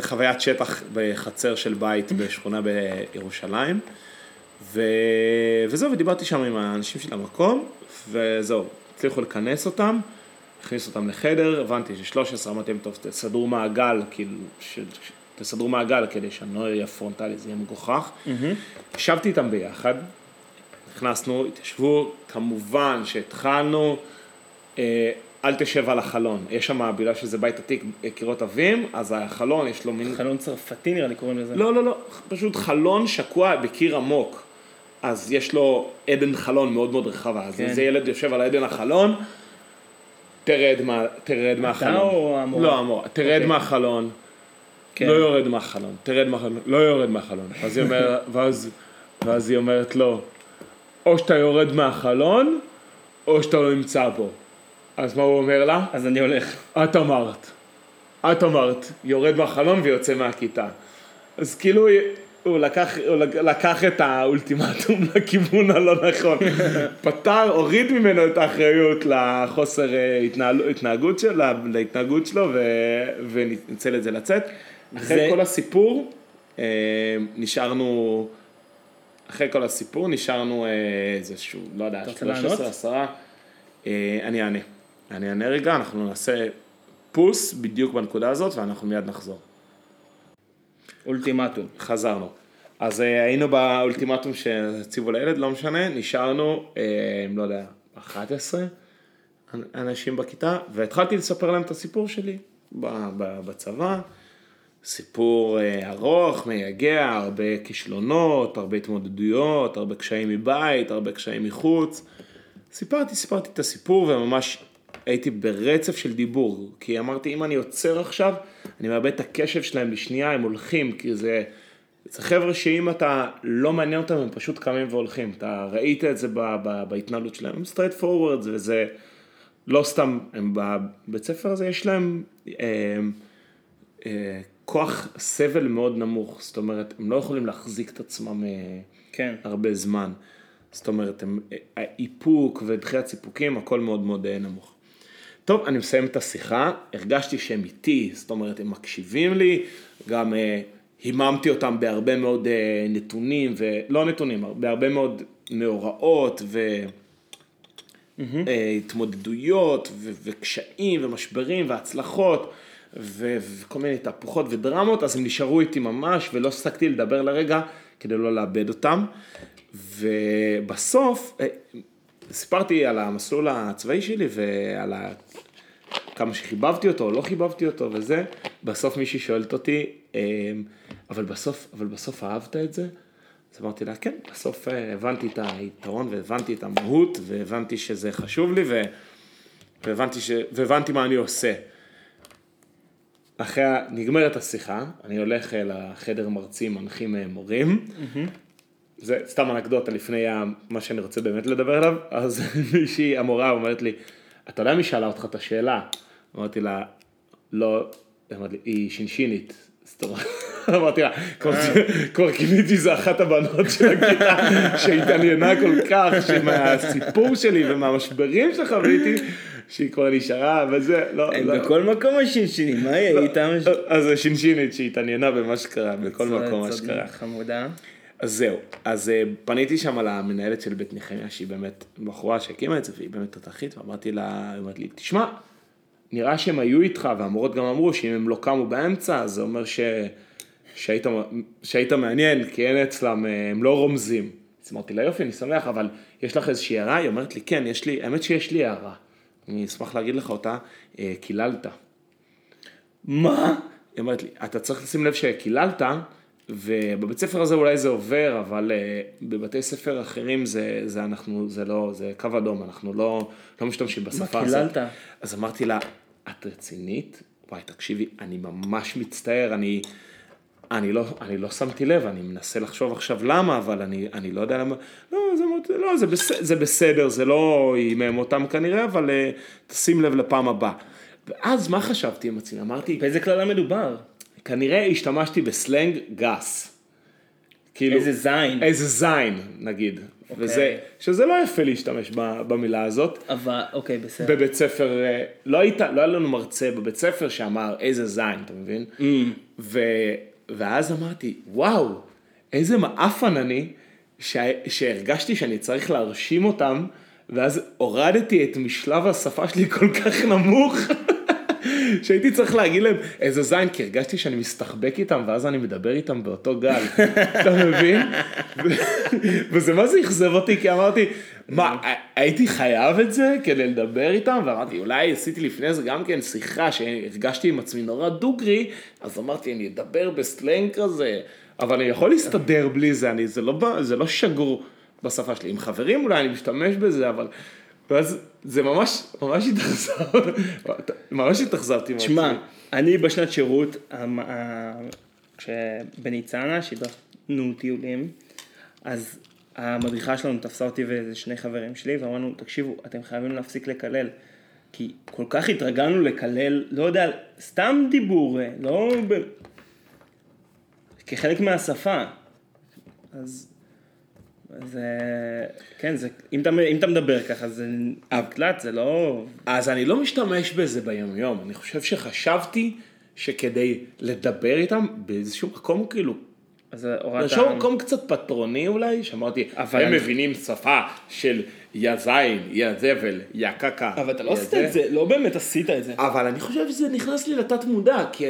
S1: חוויית שטח בחצר של בית בשכונה בירושלים. ו... וזהו, ודיברתי שם עם האנשים של המקום, וזהו, הצליחו לכנס אותם, הכניס אותם לחדר, הבנתי ש-13, אמרתי להם, טוב, תסדרו מעגל, כאילו, ש... תסדרו מעגל כדי שאני לא אהיה פרונטלי, זה יהיה מגוחך. ישבתי איתם ביחד, נכנסנו, התיישבו, כמובן שהתחלנו, אה, אל תשב על החלון, יש שם, בגלל שזה בית עתיק, קירות עבים, אז החלון יש לו מין...
S2: חלון צרפתי נראה לי קוראים לזה.
S1: לא, לא, לא, פשוט חלון שקוע בקיר עמוק. אז יש לו עדן חלון מאוד מאוד רחבה, אז
S2: כן.
S1: איזה ילד יושב על עדן החלון, תרד, מה, תרד מהחלון.
S2: או המורה?
S1: לא, המורה. תרד
S2: אוקיי.
S1: מהחלון,
S2: כן.
S1: לא יורד מהחלון, תרד מהחלון, לא יורד מהחלון. אז היא אומרת, ואז, ואז היא אומרת לו, או שאתה יורד מהחלון, או שאתה לא נמצא פה. אז מה הוא אומר לה?
S2: אז אני הולך.
S1: את אמרת. את אמרת, יורד מהחלון ויוצא מהכיתה. אז כאילו הוא לקח, הוא לקח את האולטימטום לכיוון הלא נכון. פתר, הוריד ממנו את האחריות לחוסר אה, התנהל, התנהגות שלו, להתנהגות שלו ו, וניצל את זה לצאת. אחרי
S2: זה-
S1: כל הסיפור אה, נשארנו, אחרי כל הסיפור נשארנו אה, איזשהו, לא יודע,
S2: רוצה לענות?
S1: 13, 10, אה, אני אענה. אני אענה רגע, אנחנו נעשה פוס בדיוק בנקודה הזאת ואנחנו מיד נחזור.
S2: אולטימטום.
S1: חזרנו. אז אה, היינו באולטימטום שהציבו לילד, לא משנה, נשארנו, אה, לא יודע, 11 אנשים בכיתה, והתחלתי לספר להם את הסיפור שלי בצבא. סיפור אה, ארוך, מייגע, הרבה כישלונות, הרבה התמודדויות, הרבה קשיים מבית, הרבה קשיים מחוץ. סיפרתי, סיפרתי את הסיפור וממש הייתי ברצף של דיבור, כי אמרתי אם אני עוצר עכשיו, אני מאבד את הקשב שלהם בשנייה, הם הולכים, כי זה, זה חבר'ה שאם אתה לא מעניין אותם הם פשוט קמים והולכים, אתה ראית את זה ב, ב, בהתנהלות שלהם, הם straight forward וזה לא סתם, הם בבית ספר הזה יש להם אה, אה, כוח סבל מאוד נמוך, זאת אומרת הם לא יכולים להחזיק את עצמם אה,
S2: כן.
S1: הרבה זמן. זאת אומרת, הם, האיפוק ודחיית סיפוקים, הכל מאוד מאוד אה, נמוך. טוב, אני מסיים את השיחה, הרגשתי שהם איתי, זאת אומרת, הם מקשיבים לי, גם אה, היממתי אותם בהרבה מאוד אה, נתונים, ולא נתונים, בהרבה מאוד מאורעות והתמודדויות ו- וקשיים ומשברים והצלחות. ו- וכל מיני תהפוכות ודרמות, אז הם נשארו איתי ממש, ולא הפסקתי לדבר לרגע כדי לא לאבד אותם. ובסוף, אה, סיפרתי על המסלול הצבאי שלי ועל ה... כמה שחיבבתי אותו או לא חיבבתי אותו וזה, בסוף מישהי שואלת אותי, אה, אבל בסוף, אבל בסוף אהבת את זה? אז אמרתי לה, כן, בסוף אה, הבנתי את היתרון והבנתי את המהות והבנתי שזה חשוב לי ו... והבנתי, ש... והבנתי מה אני עושה. אחרי, נגמרת השיחה, אני הולך לחדר מרצים, מנחים אה, מורים. זה סתם אנקדוטה לפני מה שאני רוצה באמת לדבר עליו, אז מישהי, המורה אומרת לי, אתה יודע מי שאלה אותך את השאלה? אמרתי לה, לא, היא אמרת לי, היא שינשינית. אמרתי לה, כבר- קיוויתי זה אחת הבנות של הכיתה שהתעניינה כל כך, שמהסיפור שלי ומהמשברים שחוויתי, שהיא כבר נשארה וזה, לא, לא.
S2: בכל מקום השינשינים, מה יהיה איתם?
S1: אז זה שינשינית שהתעניינה במה שקרה, בכל מקום מה שקרה.
S2: חמודה.
S1: אז זהו, אז אה, פניתי שם למנהלת של בית נחמיה, שהיא באמת בחורה שהקימה את זה, והיא באמת תותחית, ואמרתי לה, היא אומרת לי, תשמע, נראה שהם היו איתך, והמורות גם אמרו שאם הם לא קמו באמצע, זה אומר ש... שהיית, שהיית מעניין, כי אין אצלם, אה, הם לא רומזים. אז אמרתי לה, יופי, אני שמח, אבל יש לך איזושהי הערה? היא אומרת לי, כן, יש לי, האמת שיש לי הערה. אני אשמח להגיד לך אותה, אה, קיללת.
S2: מה?
S1: היא אומרת לי, אתה צריך לשים לב שקיללת, ובבית ספר הזה אולי זה עובר, אבל uh, בבתי ספר אחרים זה, זה אנחנו, זה לא, זה קו אדום, אנחנו לא, לא משתמשים בשפה
S2: מה
S1: הזאת.
S2: קיללת?
S1: אז אמרתי לה, את רצינית? וואי, תקשיבי, אני ממש מצטער, אני, אני, לא, אני לא שמתי לב, אני מנסה לחשוב עכשיו למה, אבל אני, אני לא יודע למה, לא, זה, לא, זה, בס, זה בסדר, זה לא ימם אותם כנראה, אבל uh, תשים לב לפעם הבאה. ואז מה חשבתי עם עצמי? אמרתי,
S2: באיזה קללה מדובר?
S1: כנראה השתמשתי בסלנג גס. כאילו,
S2: איזה זין.
S1: איזה זין, נגיד.
S2: אוקיי.
S1: וזה, שזה לא יפה להשתמש ב- במילה הזאת.
S2: אבל, אוקיי, בסדר.
S1: בבית ספר, אה, לא, היית, לא היה לנו מרצה בבית ספר שאמר איזה זין, אתה מבין?
S2: Mm.
S1: ו, ואז אמרתי, וואו, איזה מעפן אני, ש, שהרגשתי שאני צריך להרשים אותם, ואז הורדתי את משלב השפה שלי כל כך נמוך. שהייתי צריך להגיד להם איזה זין, כי הרגשתי שאני מסתחבק איתם, ואז אני מדבר איתם באותו גל, אתה מבין? וזה מה זה אכזב אותי, כי אמרתי, מה, הייתי חייב את זה כדי לדבר איתם? ואמרתי, אולי עשיתי לפני זה גם כן שיחה שהרגשתי עם עצמי נורא דוגרי, אז אמרתי, אני אדבר בסלנג כזה, אבל אני יכול להסתדר בלי זה, אני, זה, לא, זה לא שגור בשפה שלי. עם חברים אולי אני משתמש בזה, אבל... ואז זה ממש, ממש התאכזב, ממש התאכזבתי מעצמי.
S2: תשמע, אני בשנת שירות, כשבניצנה שידרנו טיולים, אז המדריכה שלנו תפסה אותי ואיזה שני חברים שלי, ואמרנו, תקשיבו, אתם חייבים להפסיק לקלל. כי כל כך התרגלנו לקלל, לא יודע, סתם דיבור, אה, לא ב... כחלק מהשפה. אז... אז אה, כן, זה, אם, אתה, אם אתה מדבר ככה, זה נקלט, זה לא...
S1: אז אני לא משתמש בזה ביומיום, אני חושב שחשבתי שכדי לדבר איתם באיזשהו מקום כאילו,
S2: אז הורדת...
S1: באיזשהו מקום קצת פטרוני אולי, שאמרתי,
S2: אבל
S1: הם מבינים שפה של יא זין, יא זבל, יא קקה.
S2: אבל אתה לא עשית את זה, לא באמת עשית את זה.
S1: אבל אני חושב שזה נכנס לי לתת מודע, כי,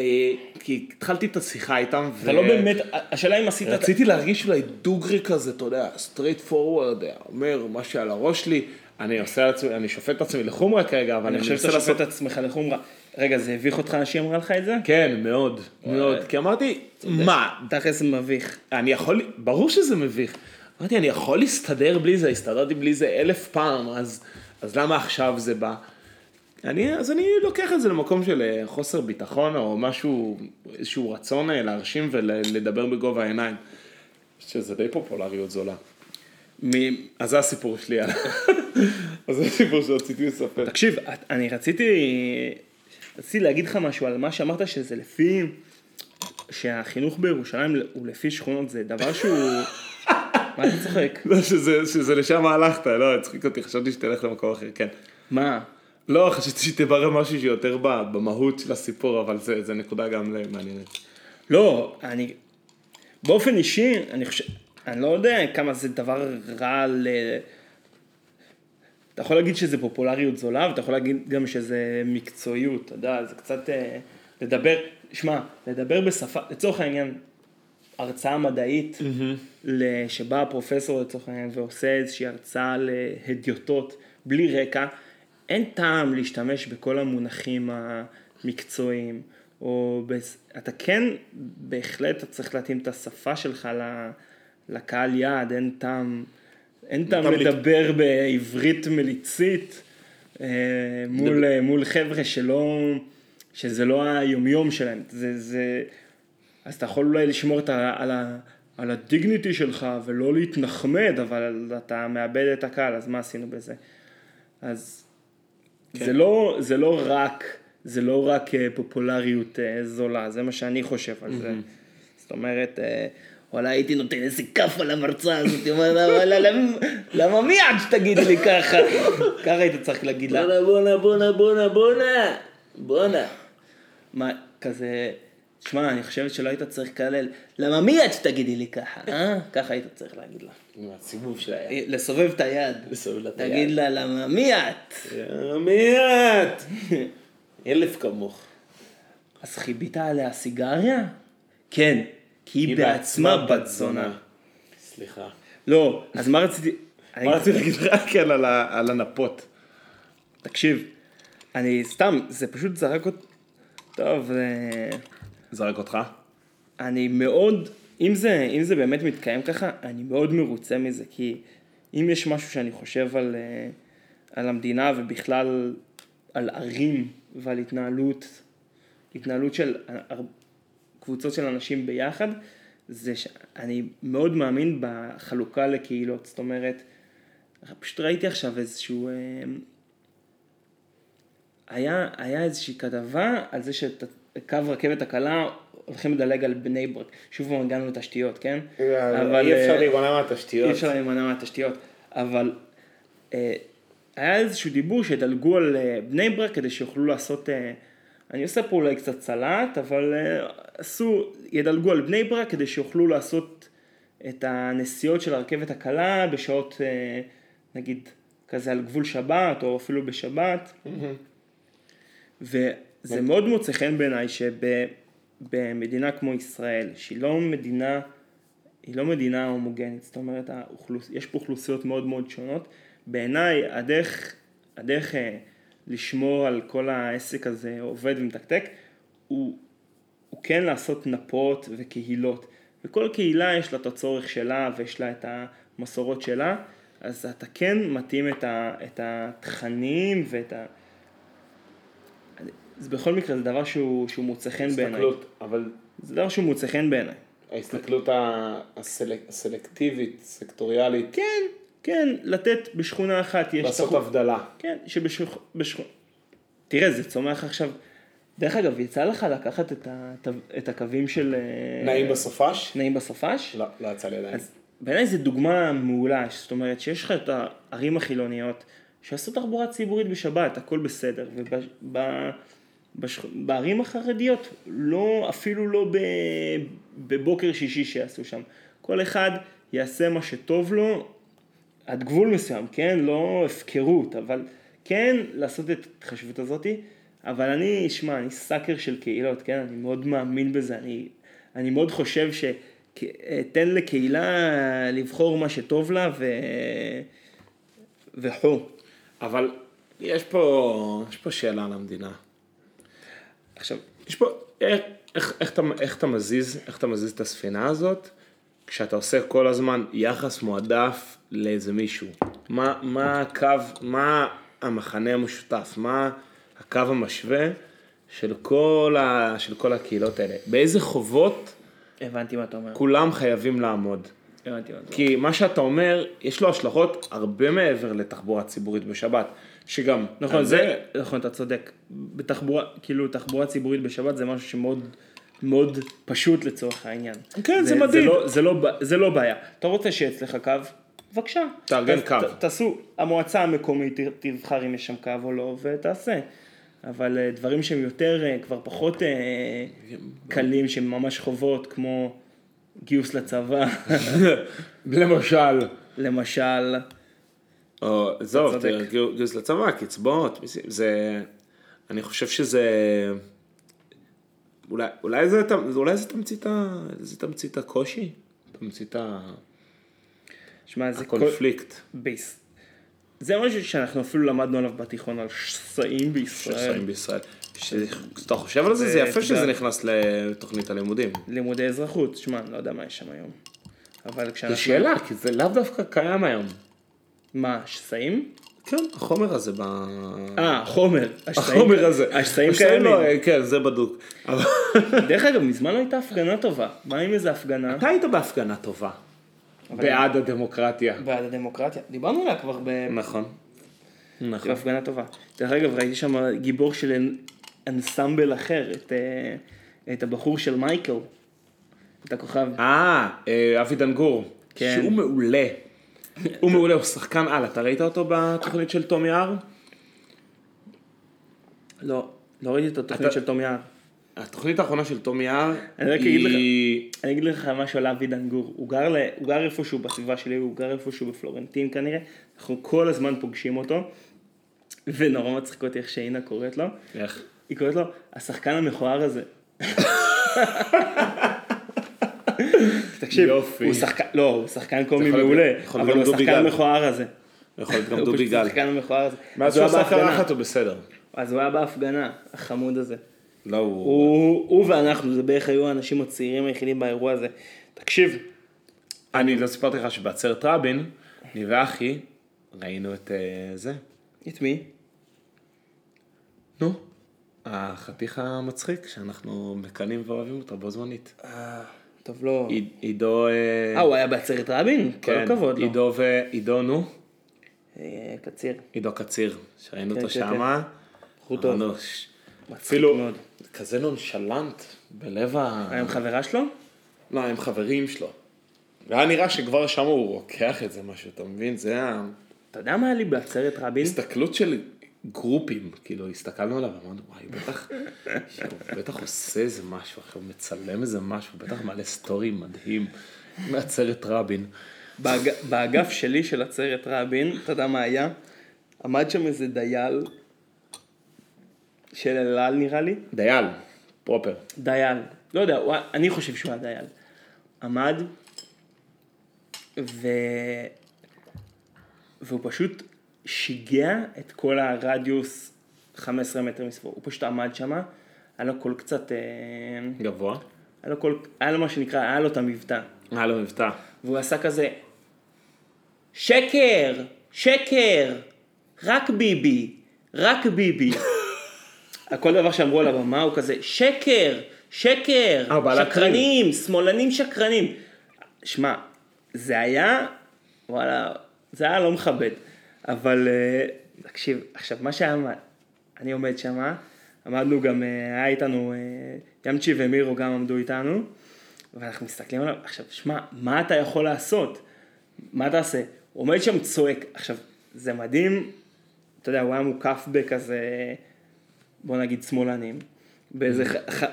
S1: כי התחלתי את השיחה איתם,
S2: אתה לא באמת, השאלה אם עשית... את-
S1: רציתי להרגיש אולי דוגרי כזה, אתה יודע, straight forward, אומר מה שעל הראש שלי, אני עושה עצמי, אני שופט את עצמי לחומרה כרגע, אבל
S2: אני חושב שאתה. שופט את עצמך לחומרה. רגע, זה הביך אותך שהיא אמרה לך את זה?
S1: כן, מאוד, מאוד, כי אמרתי, מה,
S2: תכלס מביך.
S1: אני יכול, ברור שזה מביך. אמרתי, אני יכול להסתדר בלי זה, הסתדרתי בלי זה אלף פעם, אז, אז למה עכשיו זה בא? אני, אז אני לוקח את זה למקום של אה, חוסר ביטחון או משהו, איזשהו רצון אה, להרשים ולדבר בגובה העיניים. שזה די פופולריות זולה.
S2: מ-
S1: אז זה הסיפור שלי. אז זה הסיפור שרציתי לספר.
S2: תקשיב, אני רציתי, רציתי להגיד לך משהו על מה שאמרת שזה לפי, שהחינוך בירושלים הוא לפי שכונות, זה דבר שהוא... מה אתה צוחק?
S1: לא, שזה, שזה לשם הלכת, לא, הצחיק אותי, חשבתי שתלך למקום אחר, כן.
S2: מה?
S1: לא, חשבתי שתברר משהו שיותר במהות של הסיפור, אבל זה, זה נקודה גם מעניינת.
S2: לא, אני... באופן אישי, אני חושב... אני לא יודע כמה זה דבר רע ל... אתה יכול להגיד שזה פופולריות זולה, ואתה יכול להגיד גם שזה מקצועיות, אתה יודע, זה קצת אה, לדבר, שמע, לדבר בשפה, לצורך העניין, הרצאה מדעית, ל- שבא הפרופסור לצורך העניין ועושה איזושהי הרצאה להדיוטות בלי רקע, אין טעם להשתמש בכל המונחים המקצועיים, או בס... אתה כן, בהחלט אתה צריך להתאים את השפה שלך ל- לקהל יעד, אין טעם, אין טעם לדבר בעברית מליצית אה, מול, מול חבר'ה שלא, שזה לא היומיום שלהם, זה, זה, אז אתה יכול אולי לשמור את ה, על, ה, על הדיגניטי שלך ולא להתנחמד, אבל אתה מאבד את הקהל, אז מה עשינו בזה? אז
S1: כן.
S2: זה, לא, זה לא רק, זה לא רק אה, פופולריות אה, זולה, זה מה שאני חושב על זה. זאת אומרת, אה, וואלה הייתי נותן איזה כאפה למרצה הזאת, היא אומרת, אבל למה- מי עד שתגידי לי ככה? ככה היית צריך להגיד לה.
S1: בואנה, בואנה, בואנה, בואנה, בואנה.
S2: מה, כזה, שמע, אני חושבת שלא היית צריך לקלל, למה מי את שתגידי לי ככה, אה? ככה היית צריך להגיד לה.
S1: הסיבוב של היד.
S2: לסובב את היד.
S1: לסובב לה את היד.
S2: תגיד לה, למה מי את?
S1: מי את? אלף כמוך.
S2: אז חיבית עליה סיגריה? כן. כי היא בעצמה בת זונה.
S1: סליחה.
S2: לא, אז מה רציתי...
S1: מה רציתי להגיד לך כן על הנפות?
S2: תקשיב, אני סתם, זה פשוט זרק אותי... טוב, אה,
S1: זרק אותך?
S2: אני מאוד, אם זה, אם זה באמת מתקיים ככה, אני מאוד מרוצה מזה, כי אם יש משהו שאני חושב על, אה, על המדינה ובכלל על ערים ועל התנהלות, התנהלות של קבוצות של אנשים ביחד, זה שאני מאוד מאמין בחלוקה לקהילות, זאת אומרת, פשוט ראיתי עכשיו איזשהו, אה, היה, היה איזושהי כתבה על זה שקו רכבת הקלה הולכים לדלג על בני ברק. שוב פעם הגענו לתשתיות, כן?
S1: אי אפשר
S2: אה,
S1: להימנע
S2: אי
S1: מהתשתיות.
S2: אפשר להימנע מהתשתיות, אבל אה, היה איזשהו דיבור שידלגו על אה, בני ברק כדי שיוכלו לעשות, אה, אני עושה פה אולי קצת סלט, אבל אה, עשו, ידלגו על בני ברק כדי שיוכלו לעשות את הנסיעות של הרכבת הקלה בשעות, אה, נגיד, כזה על גבול שבת, או אפילו בשבת. וזה מאוד מוצא חן בעיניי שבמדינה כמו ישראל, שהיא לא מדינה, היא לא מדינה הומוגנית, זאת אומרת, האוכלוס... יש פה אוכלוסיות מאוד מאוד שונות. בעיניי הדרך, הדרך אה, לשמור על כל העסק הזה עובד ומתקתק, הוא, הוא כן לעשות נפות וקהילות. וכל קהילה יש לה את הצורך שלה ויש לה את המסורות שלה, אז אתה כן מתאים את, ה, את התכנים ואת ה... זה בכל מקרה זה דבר שהוא, שהוא מוצא חן בעיניי.
S1: הסתכלות, אבל
S2: זה דבר שהוא מוצא חן בעיניי.
S1: ההסתכלות הסלק- הסלקטיבית, סקטוריאלית,
S2: כן, כן, לתת בשכונה אחת יש...
S1: לעשות
S2: תחום-
S1: הבדלה.
S2: כן, שבשכונה... בשכ... תראה, זה צומח עכשיו... דרך אגב, יצא לך לקחת את, ה... את הקווים של... אה,
S1: נעים בסופש?
S2: נעים בסופש?
S1: לא, לא יצא לי עדיין.
S2: אז בעיניי זו דוגמה מעולה, זאת אומרת שיש לך את הערים החילוניות שעשו תחבורה ציבורית בשבת, הכל בסדר, ובערים החרדיות, לא, אפילו לא ב, בבוקר שישי שיעשו שם, כל אחד יעשה מה שטוב לו עד גבול מסוים, כן? לא הפקרות, אבל כן לעשות את ההתחשבות הזאתי, אבל אני, שמע, אני סאקר של קהילות, כן? אני מאוד מאמין בזה, אני, אני מאוד חושב ש... תן לקהילה לבחור מה שטוב לה ו... וחו.
S1: אבל יש פה, יש פה שאלה על המדינה.
S2: עכשיו,
S1: יש פה, איך, איך, איך, אתה, איך אתה מזיז, איך אתה מזיז את הספינה הזאת, כשאתה עושה כל הזמן יחס מועדף לאיזה מישהו. מה, מה הקו, מה המחנה המשותף, מה הקו המשווה של כל, ה, של כל הקהילות האלה. באיזה חובות
S2: הבנתי מה אתה אומר.
S1: כולם חייבים לעמוד.
S2: הבנתי מה.
S1: כי מה שאתה אומר, יש לו השלכות הרבה מעבר לתחבורה ציבורית בשבת. שגם,
S2: נכון,
S1: על
S2: זה, נכון, אתה צודק. בתחבורה, כאילו, תחבורה ציבורית בשבת זה משהו שמאוד מאוד פשוט לצורך העניין.
S1: כן, זה מדהים.
S2: זה לא, זה, לא, זה לא בעיה. אתה רוצה שיהיה אצלך קו? בבקשה.
S1: תארגן קו.
S2: ת- תעשו, המועצה המקומית תבחר אם יש שם קו או לא, ותעשה. אבל אה, דברים שהם יותר, אה, כבר פחות אה, קלים, שהם ממש חובות, כמו גיוס לצבא,
S1: למשל.
S2: למשל.
S1: או. תראה, גיוס לצבא, קצבאות, זה, אני חושב שזה, אולי, אולי זה, אולי זה תמצית, ה- זה תמצית הקושי, תמצית ה-
S2: שמע, זה כל...
S1: הקונפליקט.
S2: ביס. זה משהו שאנחנו אפילו למדנו עליו בתיכון, על שסעים בישראל.
S1: שסעים בישראל. כשאתה חושב על זה, זה
S2: זה-
S1: יפה שזה. נכנס לתוכנית הלימודים.
S2: לימודי אזרחות, שמע, אני לא יודע מה יש שם היום. אבל כשאנחנו...
S1: זו שאלה, כי זה לאו דווקא קיים היום.
S2: מה, שסעים?
S1: כן, החומר הזה ב...
S2: אה, חומר.
S1: החומר הזה.
S2: השסעים
S1: לא,
S2: קיימים.
S1: כן, זה בדוק.
S2: דרך אגב, מזמן לא הייתה הפגנה טובה. מה עם איזה הפגנה?
S1: אתה היית בהפגנה טובה. בעד הדמוקרטיה.
S2: בעד הדמוקרטיה. דיברנו עליה כבר
S1: נכון. נכון.
S2: בהפגנה טובה. דרך אגב, ראיתי שם גיבור של אנסמבל אחר, את, אה, את הבחור של מייקל. את הכוכב.
S1: אה, אה, אבי דנגור.
S2: כן.
S1: שהוא מעולה. הוא מעולה, הוא שחקן על. אתה ראית אותו בתוכנית של תום יער?
S2: לא, לא ראיתי את התוכנית
S1: אתה-
S2: של תום יער.
S1: התוכנית האחרונה של תום יער
S2: אני רק אגיד לך-
S1: היא...
S2: אני אגיד לך משהו על אבי דנגור, הוא גר, ל... הוא גר איפשהו בסביבה שלי, הוא גר איפשהו בפלורנטין כנראה, אנחנו כל הזמן פוגשים אותו, ונורא מצחיק אותי איך שאינה קוראת לו,
S1: איך?
S2: היא קוראת לו השחקן המכוער הזה. תקשיב,
S1: יופי.
S2: הוא שחקן, לא, הוא שחקן קומי מעולה, אבל הוא
S1: גם דובי
S2: השחקן. המכוער הזה.
S1: יכול להיות גם
S2: הוא
S1: דובי
S2: פשוט
S1: גל.
S2: השחקן המכוער הזה.
S1: מאז
S2: אז
S1: שהוא
S2: הוא
S1: עשה
S2: בהפגנה.
S1: קרחת הוא בסדר.
S2: אז הוא היה בהפגנה, החמוד הזה.
S1: לא, הוא...
S2: הוא הוא ואנחנו, זה בערך היו האנשים הצעירים היחידים באירוע הזה. תקשיב,
S1: אני לא סיפרתי לך שבעצרת רבין, אני ואחי, ראינו את אה, זה.
S2: את מי?
S1: נו, החתיך המצחיק שאנחנו מקנאים ואוהבים אותו בו זמנית.
S2: אה, טוב, לא...
S1: עיד- עידו...
S2: אה, הוא היה בעצרת רבין? כל
S1: כן,
S2: הכבוד לו.
S1: עידו ו... עידו, נו,
S2: אה, קציר.
S1: עידו קציר, שראינו
S2: כן,
S1: אותו
S2: כן,
S1: שמה.
S2: בחור טוב.
S1: אמרנו, ש-
S2: מצחיק
S1: אפילו
S2: מאוד.
S1: כזה נונשלנט בלב ה...
S2: היה עם חברה שלו?
S1: לא, עם חברים שלו. והיה נראה שכבר שם הוא רוקח את זה משהו, אתה מבין? זה
S2: אתה יודע מה היה לי בעצרת רבין?
S1: ההסתכלות של גרופים, כאילו הסתכלנו עליו ואמרנו, וואי, בטח, הוא בטח עושה איזה משהו, עכשיו מצלם איזה משהו, בטח מעלה סטורי מדהים מעצרת רבין.
S2: באג... באגף שלי של עצרת רבין, אתה יודע מה היה? עמד שם איזה דייל של אל על נראה לי,
S1: דייל, proper.
S2: דייל, לא יודע, הוא... אני חושב שהוא היה דייל. עמד ו... והוא פשוט שיגע את כל הרדיוס 15 מטר מסביבו, הוא פשוט עמד שם, היה לו קול קצת, אה,
S1: גבוה.
S2: היה לו קול, היה לו מה שנקרא, היה לו את המבטא.
S1: היה לו מבטא.
S2: והוא עשה כזה, שקר, שקר, רק ביבי, רק ביבי. כל דבר שאמרו על הבמה הוא כזה, שקר, שקר,
S1: אה,
S2: שקרנים, שמאלנים שקרנים. שמע, זה היה, וואלה, זה היה לא מכבד. אבל אה, תקשיב, עכשיו מה שהיה, אני עומד שם, עמדנו גם, אה, היה איתנו, אה, ימצ'י ומירו גם עמדו איתנו, ואנחנו מסתכלים עליו, עכשיו, שמע, מה אתה יכול לעשות? מה תעשה? הוא עומד שם צועק, עכשיו, זה מדהים, אתה יודע, הוא היה מוקף בכזה, בוא נגיד שמאלנים, באיזה ח- ח-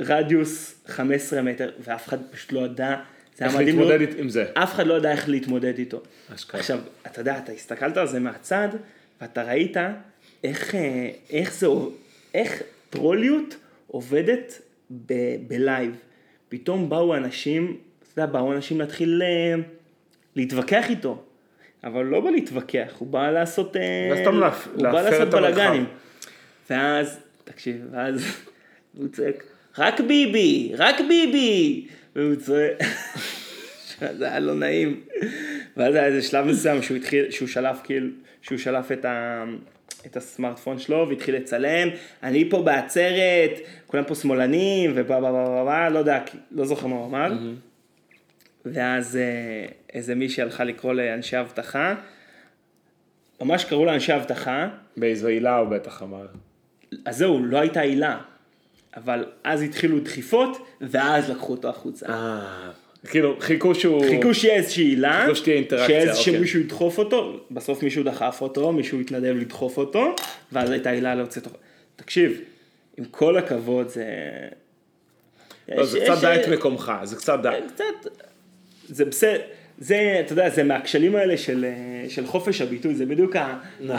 S2: רדיוס 15 מטר, ואף אחד פשוט לא ידע, זה היה
S1: איך
S2: מדהים,
S1: להתמודד
S2: לראות-
S1: עם זה.
S2: אף אחד לא ידע איך להתמודד איתו.
S1: אשכרה.
S2: עכשיו, אתה יודע, אתה הסתכלת על זה מהצד, ואתה ראית איך, אה, איך זה, איך טרוליות עובדת ב- בלייב. פתאום באו אנשים, אתה יודע, באו אנשים להתחיל אה, להתווכח איתו. אבל לא בא להתווכח, הוא בא לעשות, אה, הוא בא לעשות. בלאגנים. ואז, תקשיב, ואז הוא צועק, רק ביבי, רק ביבי! והוא צועק, זה היה לא נעים. ואז היה איזה שלב מסוים שהוא התחיל, שהוא שלף כאילו, שהוא שלף את, ה, את הסמארטפון שלו והתחיל לצלם, אני פה בעצרת, כולם פה שמאלנים, ובא בא בא בא בא, לא יודע, לא זוכר מה הוא אמר. ואז אה, איזה מישהי הלכה לקרוא לאנשי אבטחה, ממש קראו לאנשי אבטחה,
S1: באיזו עילה הוא בטח אמר.
S2: אז זהו, לא הייתה עילה. אבל אז התחילו דחיפות, ואז לקחו אותו החוצה.
S1: כאילו, חיכו שהוא...
S2: חיכו שיהיה איזושהי עילה,
S1: חיכו שתהיה אינטראקציה,
S2: שאיזה
S1: אוקיי.
S2: שמישהו ידחוף אותו, בסוף מישהו דחף אותו, מישהו התנדב לדחוף אותו, ואז הייתה עילה להוציא אותו. תקשיב, עם כל הכבוד זה...
S1: לא, זה קצת
S2: יש-
S1: די את מקומך, זה קצת די.
S2: קצת, זה בסדר, זה, אתה יודע, זה מהכשלים האלה של, אה, של חופש הביטוי, זה בדיוק
S1: נכון.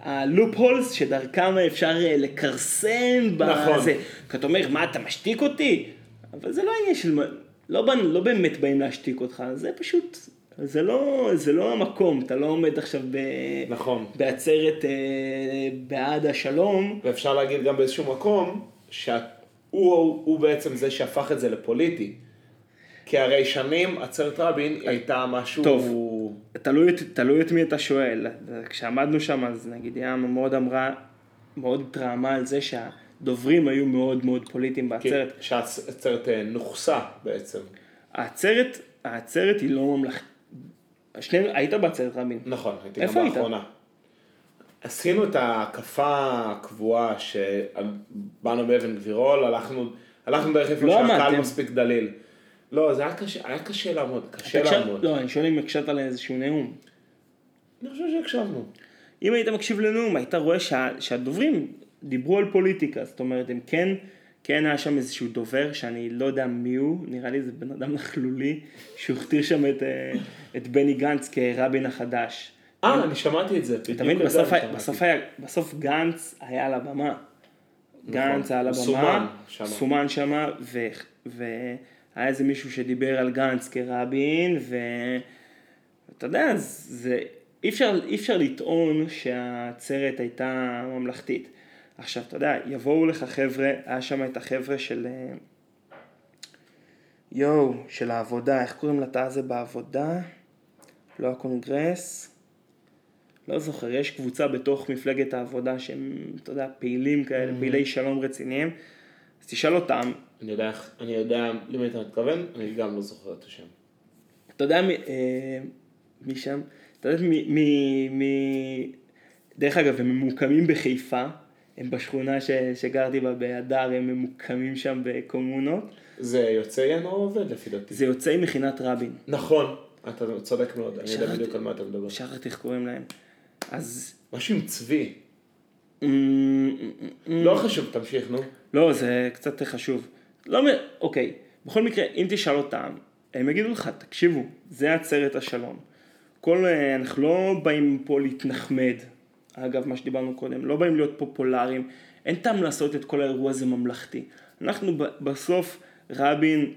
S2: הלופ הולס שדרכם אפשר אה, לכרסם
S1: נכון.
S2: בזה. כי אתה אומר, מה, אתה משתיק אותי? אבל זה לא עניין של, לא, לא באמת באים להשתיק אותך, זה פשוט, זה לא, זה לא המקום, אתה לא עומד עכשיו ב,
S1: נכון.
S2: בעצרת אה, בעד השלום.
S1: ואפשר להגיד גם באיזשהו מקום, שהוא הוא בעצם זה שהפך את זה לפוליטי. כי הרי שנים עצרת רבין הייתה משהו...
S2: טוב. תלוי, תלוי את מי אתה שואל. כשעמדנו שם, אז נגיד ים מאוד אמרה, מאוד התרעמה על זה שהדוברים היו מאוד מאוד פוליטיים
S1: כי-
S2: בעצרת.
S1: שהעצרת אה, נוכסה בעצם.
S2: העצרת, העצרת היא לא ממלכתית. שנינו, היית בעצרת רבין.
S1: נכון, הייתי גם
S2: היית?
S1: באחרונה. עשינו את ההקפה הקבועה שבאנו באבן גבירול, הלכנו, הלכנו דרך איפה
S2: לא
S1: שהקהל. מספיק דליל. לא, זה היה קשה, היה קשה לעמוד, קשה לעמוד.
S2: לא, אני שואל אם הקשבת לאיזשהו נאום.
S1: אני חושב שהקשבנו.
S2: אם היית מקשיב לנאום, היית רואה שה, שהדוברים דיברו על פוליטיקה, זאת אומרת, הם כן, כן היה שם איזשהו דובר שאני לא יודע מי הוא, נראה לי זה בן אדם נכלולי, שהוא הכתיר שם את, אה, את בני גנץ כרבין החדש.
S1: אה, אני שמעתי את זה.
S2: אתה מבין,
S1: בדיוק את זה
S2: בסוף. בסוף, היה- בסוף גנץ היה על הבמה. גנץ היה על הבמה,
S1: נכון. סומן שמה.
S2: ו- היה איזה מישהו שדיבר על גנץ כרבין, ואתה יודע, זה, אי אפשר, אי אפשר לטעון שהעצרת הייתה ממלכתית. עכשיו, אתה יודע, יבואו לך חבר'ה, היה שם את החבר'ה של... אה, יואו, של העבודה, איך קוראים לתא הזה בעבודה? לא הקונגרס? לא זוכר, יש קבוצה בתוך מפלגת העבודה שהם, אתה יודע, פעילים כאלה, mm-hmm. פעילי שלום רציניים. אז תשאל אותם.
S1: אני יודע, אני יודע למי אתה מתכוון, אני גם לא זוכר את השם.
S2: אתה יודע מי, אה, מי שם? אתה יודע מי, מי, מי... דרך אגב, הם ממוקמים בחיפה, הם בשכונה ש, שגרתי בה בהדר, הם ממוקמים שם בקומונות.
S1: זה יוצאי ינואר עובד לפי דעתי.
S2: זה יוצאי מכינת רבין.
S1: נכון, אתה צודק מאוד, אני יודע בדיוק על מה אתה מדבר.
S2: שכחתי איך קוראים להם. אז...
S1: משהו עם צבי. לא חשוב, תמשיך, נו.
S2: לא, זה קצת חשוב. לא, אוקיי, בכל מקרה, אם תשאל אותם, הם יגידו לך, תקשיבו, זה עצרת השלום. כל, אה, אנחנו לא באים פה להתנחמד, אגב, מה שדיברנו קודם, לא באים להיות פופולריים, אין טעם לעשות את כל האירוע הזה ממלכתי. אנחנו בסוף, רבין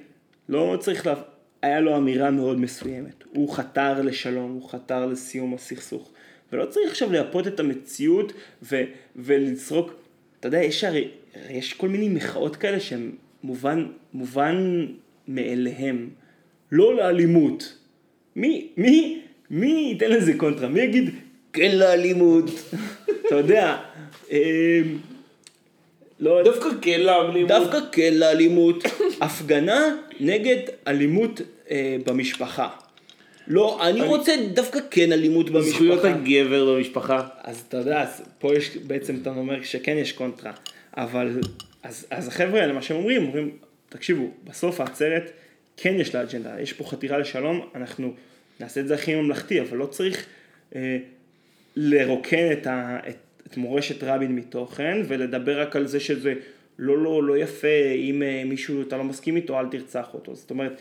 S2: לא צריך, לה... היה לו אמירה מאוד מסוימת. הוא חתר לשלום, הוא חתר לסיום הסכסוך. ולא צריך עכשיו לייפות את המציאות ו- ולסרוק, אתה יודע, יש הרי, יש כל מיני מחאות כאלה שהן מובן, מובן מאליהם, לא לאלימות. מי, מי, מי ייתן לזה קונטרה? מי יגיד כן לאלימות? אתה יודע, אמ,
S1: לא, דווקא כן לאלימות.
S2: דווקא כן לאלימות. הפגנה נגד אלימות אה, במשפחה. לא, אני רוצה דווקא כן אלימות במשפחה.
S1: זכויות הגבר במשפחה.
S2: אז אתה יודע, פה יש בעצם, אתה אומר שכן יש קונטרה. אבל, אז, אז החבר'ה האלה, מה שהם אומרים, אומרים, תקשיבו, בסוף העצרת כן יש לה אג'נדה, יש פה חתירה לשלום, אנחנו נעשה את זה הכי ממלכתי, אבל לא צריך אה, לרוקן את, ה, את, את מורשת רבין מתוכן ולדבר רק על זה שזה לא, לא, לא יפה, אם אה, מישהו, אתה לא מסכים איתו, אל תרצח אותו. זאת אומרת,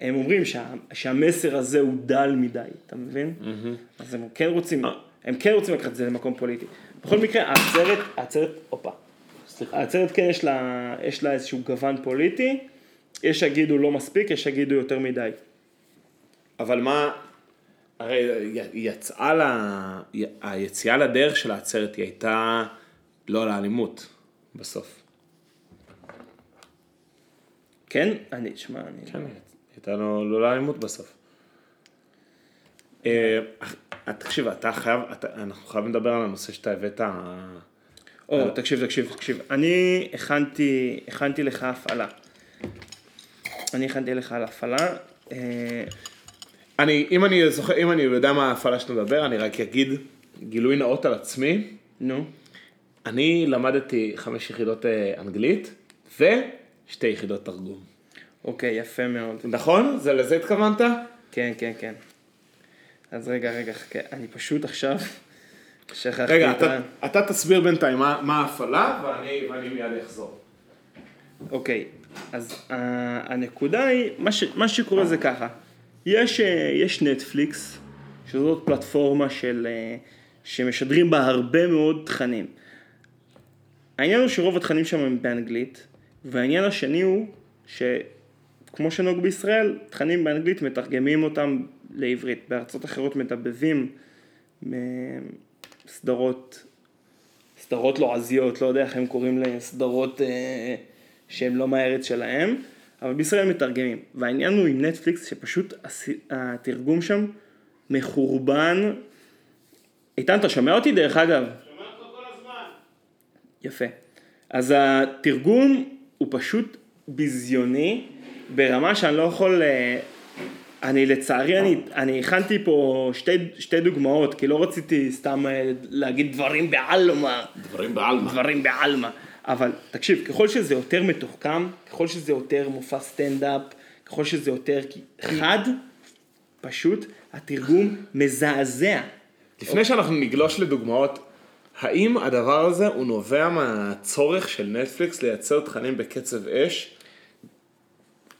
S2: הם אומרים שה, שהמסר הזה הוא דל מדי, אתה מבין? Mm-hmm. אז הם כן רוצים, הם כן רוצים לקחת את זה למקום פוליטי. בכל מקרה, העצרת, העצרת, הופה, העצרת כן יש לה, יש לה איזשהו גוון פוליטי, יש שיגידו לא מספיק, יש שיגידו יותר מדי.
S1: אבל מה, הרי יצאה לה, היציאה לדרך של העצרת היא הייתה לא לאלימות בסוף.
S2: כן? אני, שמע, אני...
S1: כן, הייתה לו לא לאלימות בסוף. אה, תקשיב, אתה חייב, אנחנו חייבים לדבר על הנושא שאתה הבאת.
S2: או, תקשיב, תקשיב, תקשיב. אני הכנתי, הכנתי לך הפעלה. אני הכנתי לך על הפעלה.
S1: אני, אם אני זוכר, אם אני יודע מה ההפעלה שאתה מדבר, אני רק אגיד גילוי נאות על עצמי.
S2: נו.
S1: אני למדתי חמש יחידות אה, אנגלית ושתי יחידות תרגום.
S2: אוקיי, יפה מאוד.
S1: נכון? זה לזה התכוונת?
S2: כן, כן, כן. אז רגע, רגע, חכה, אני פשוט עכשיו
S1: שכחתי רגע, את ה... רגע, אתה תסביר בינתיים מה, מה ההפעלה ואני, ואני מיד אחזור.
S2: אוקיי, אז uh, הנקודה היא, מה, ש, מה שקורה זה ככה, יש, uh, יש נטפליקס, שזאת פלטפורמה של, uh, שמשדרים בה הרבה מאוד תכנים. העניין הוא שרוב התכנים שם הם באנגלית, והעניין השני הוא ש... כמו שנהוג בישראל, תכנים באנגלית מתרגמים אותם לעברית. בארצות אחרות מדבבים סדרות, סדרות לועזיות, לא יודע איך הם קוראים לסדרות אה, שהן לא מהארץ שלהם, אבל בישראל מתרגמים. והעניין הוא עם נטפליקס שפשוט התרגום שם מחורבן. איתן, אתה שומע אותי דרך אגב?
S1: שומע אותך כל הזמן.
S2: יפה. אז התרגום הוא פשוט ביזיוני. ברמה שאני לא יכול, אה, אני לצערי, אני, אני הכנתי פה שתי, שתי דוגמאות, כי לא רציתי סתם אה, להגיד דברים בעלמא.
S1: דברים בעלמא.
S2: דברים בעלמא. אבל תקשיב, ככל שזה יותר מתוחכם, ככל שזה יותר מופע סטנדאפ, ככל שזה יותר חד, פשוט התרגום מזעזע.
S1: לפני שאנחנו נגלוש לדוגמאות, האם הדבר הזה הוא נובע מהצורך של נטפליקס לייצר תכנים בקצב אש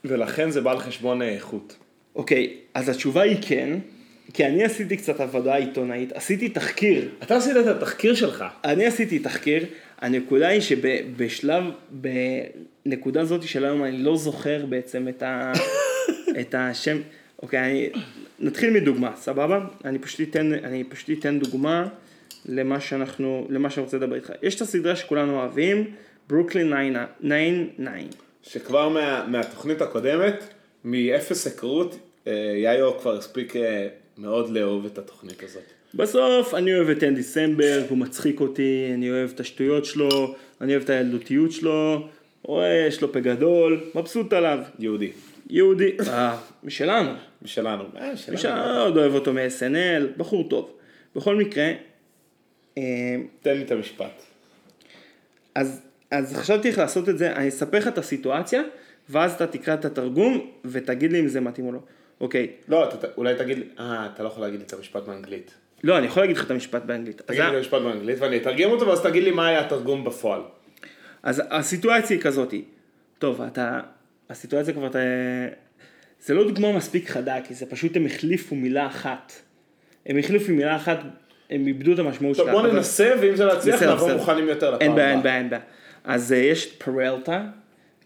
S1: ולכן זה בא על חשבון האיכות.
S2: אוקיי, אז התשובה היא כן, כי אני עשיתי קצת עבודה עיתונאית, עשיתי תחקיר.
S1: אתה עשית את התחקיר שלך.
S2: אני עשיתי תחקיר, הנקודה היא שבשלב, בנקודה הזאת של היום אני לא זוכר בעצם את, ה, את השם, אוקיי, אני, נתחיל מדוגמה, סבבה? אני פשוט אתן, אני פשוט אתן דוגמה למה שאנחנו, למה שאני רוצה לדבר איתך. יש את הסדרה שכולנו אוהבים, ברוקלין 99.
S1: שכבר מה, מהתוכנית הקודמת, מאפס היכרות, אה, יאיו כבר הספיק אה, מאוד לאהוב את התוכנית הזאת.
S2: בסוף אני אוהב את אנדי סמברג, הוא מצחיק אותי, אני אוהב את השטויות שלו, אני אוהב את הילדותיות שלו, רואה, יש לו פה גדול, מבסוט עליו.
S1: יהודי.
S2: יהודי, אה, משלנו.
S1: משלנו. אה,
S2: מי
S1: שלנו.
S2: שעוד אוהב אותו מ-SNL, בחור טוב. בכל מקרה, אה,
S1: תן לי את המשפט.
S2: אז, אז חשבתי איך לעשות את זה, אני אספר לך את הסיטואציה, ואז אתה תקרא את התרגום ותגיד לי אם זה מתאים או לא. אוקיי,
S1: לא, אתה, אולי תגיד אה, אתה לא יכול להגיד לי את המשפט באנגלית.
S2: לא, אני יכול להגיד לך את המשפט באנגלית.
S1: תגיד לי את המשפט באנגלית ואני אתרגם אותו, ואז תגיד לי מה היה התרגום בפועל.
S2: אז הסיטואציה היא כזאתי. טוב, אתה... הסיטואציה כבר... אתה... זה לא דוגמה מספיק חדה, כי זה פשוט הם החליפו מילה אחת. הם החליפו מילה אחת, הם איבדו את המשמעות
S1: טוב,
S2: שלה.
S1: בוא
S2: אבל-
S1: ננסה, ואם זה
S2: בסדר,
S1: נבוא. מוכנים יותר לפעם
S2: אין בעיה, אין
S1: הבאה.
S2: בעיה, אין בעיה. אז אה, יש את פרלטה.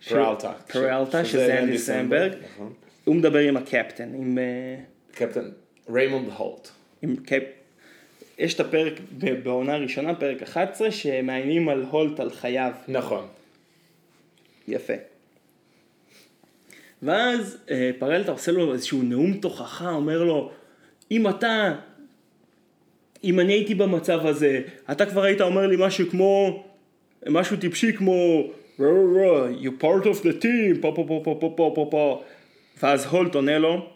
S1: פרלטה.
S2: פרלטה, שזה אנדי סמברג. הוא מדבר עם הקפטן, עם... אה,
S1: קפטן ריימונד הולט.
S2: עם קפ... יש את הפרק בעונה הראשונה, פרק 11, שמאיימים על הולט על חייו.
S1: נכון.
S2: יפה. ואז אה, פרלטה עושה לו איזשהו נאום תוכחה, אומר לו, אם אתה, אם אני הייתי במצב הזה, אתה כבר היית אומר לי משהו כמו, משהו טיפשי כמו, "רו, רו, רו, you part of the team, פה פה פה פה פה פה פה פה, ואז הולט עונה לו,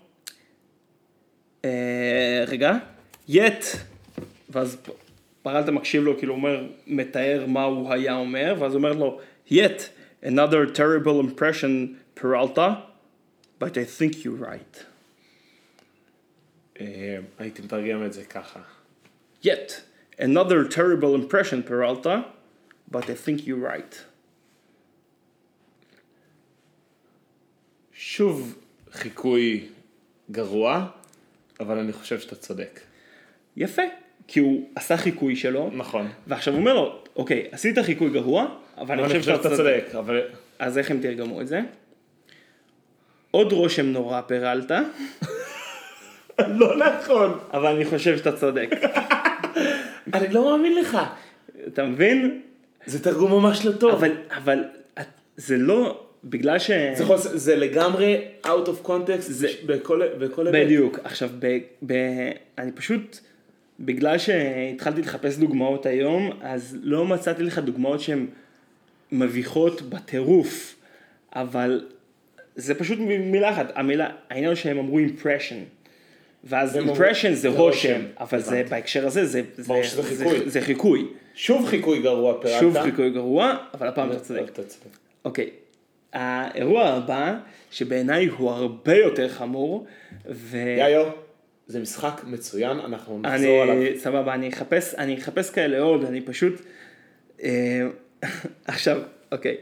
S2: "אה, רגע, yet, ואז פרלטה מקשיב לו, כאילו אומר, מתאר מה הוא היה אומר, ואז הוא אומר לו, yet, another terrible impression, Peralta, but I think you're right.
S1: אה, הייתי מתרגם את זה ככה.
S2: Yet, another terrible impression, Peralta, but I think you're right.
S1: שוב חיקוי גרוע, אבל אני חושב שאתה צודק.
S2: יפה, כי הוא עשה חיקוי שלו,
S1: נכון.
S2: ועכשיו הוא אומר לו, אוקיי, עשית חיקוי גרוע, אבל אני חושב שאתה צודק.
S1: אבל...
S2: אז איך הם תרגמו את זה? עוד רושם נורא פרלטה,
S1: לא נכון.
S2: אבל אני חושב שאתה צודק.
S1: אני לא מאמין לך.
S2: אתה מבין?
S1: זה תרגום ממש לא טוב.
S2: אבל, אבל זה לא, בגלל ש...
S1: זה, יכול, זה לגמרי out of context
S2: זה-
S1: בכל, בכל היבט.
S2: בדיוק. עכשיו, ב, ב, אני פשוט, בגלל שהתחלתי לחפש דוגמאות היום, אז לא מצאתי לך דוגמאות שהן מביכות בטירוף, אבל זה פשוט מילה אחת. המילה, העניין שהם אמרו impression. ואז impression זה
S1: זה
S2: רושם, אבל זה. בהקשר הזה זה, זה,
S1: שזה חיקוי.
S2: זה, זה חיקוי.
S1: שוב חיקוי גרוע פרלטה.
S2: שוב חיקוי גרוע, אבל הפעם אתה צודק. אוקיי, האירוע הבא, שבעיניי הוא הרבה יותר חמור, ואני,
S1: יאיו, זה משחק מצוין, אנחנו נחזור עליו.
S2: סבבה, אני אחפש, אני אחפש כאלה עוד, אני פשוט, אה, עכשיו, אוקיי,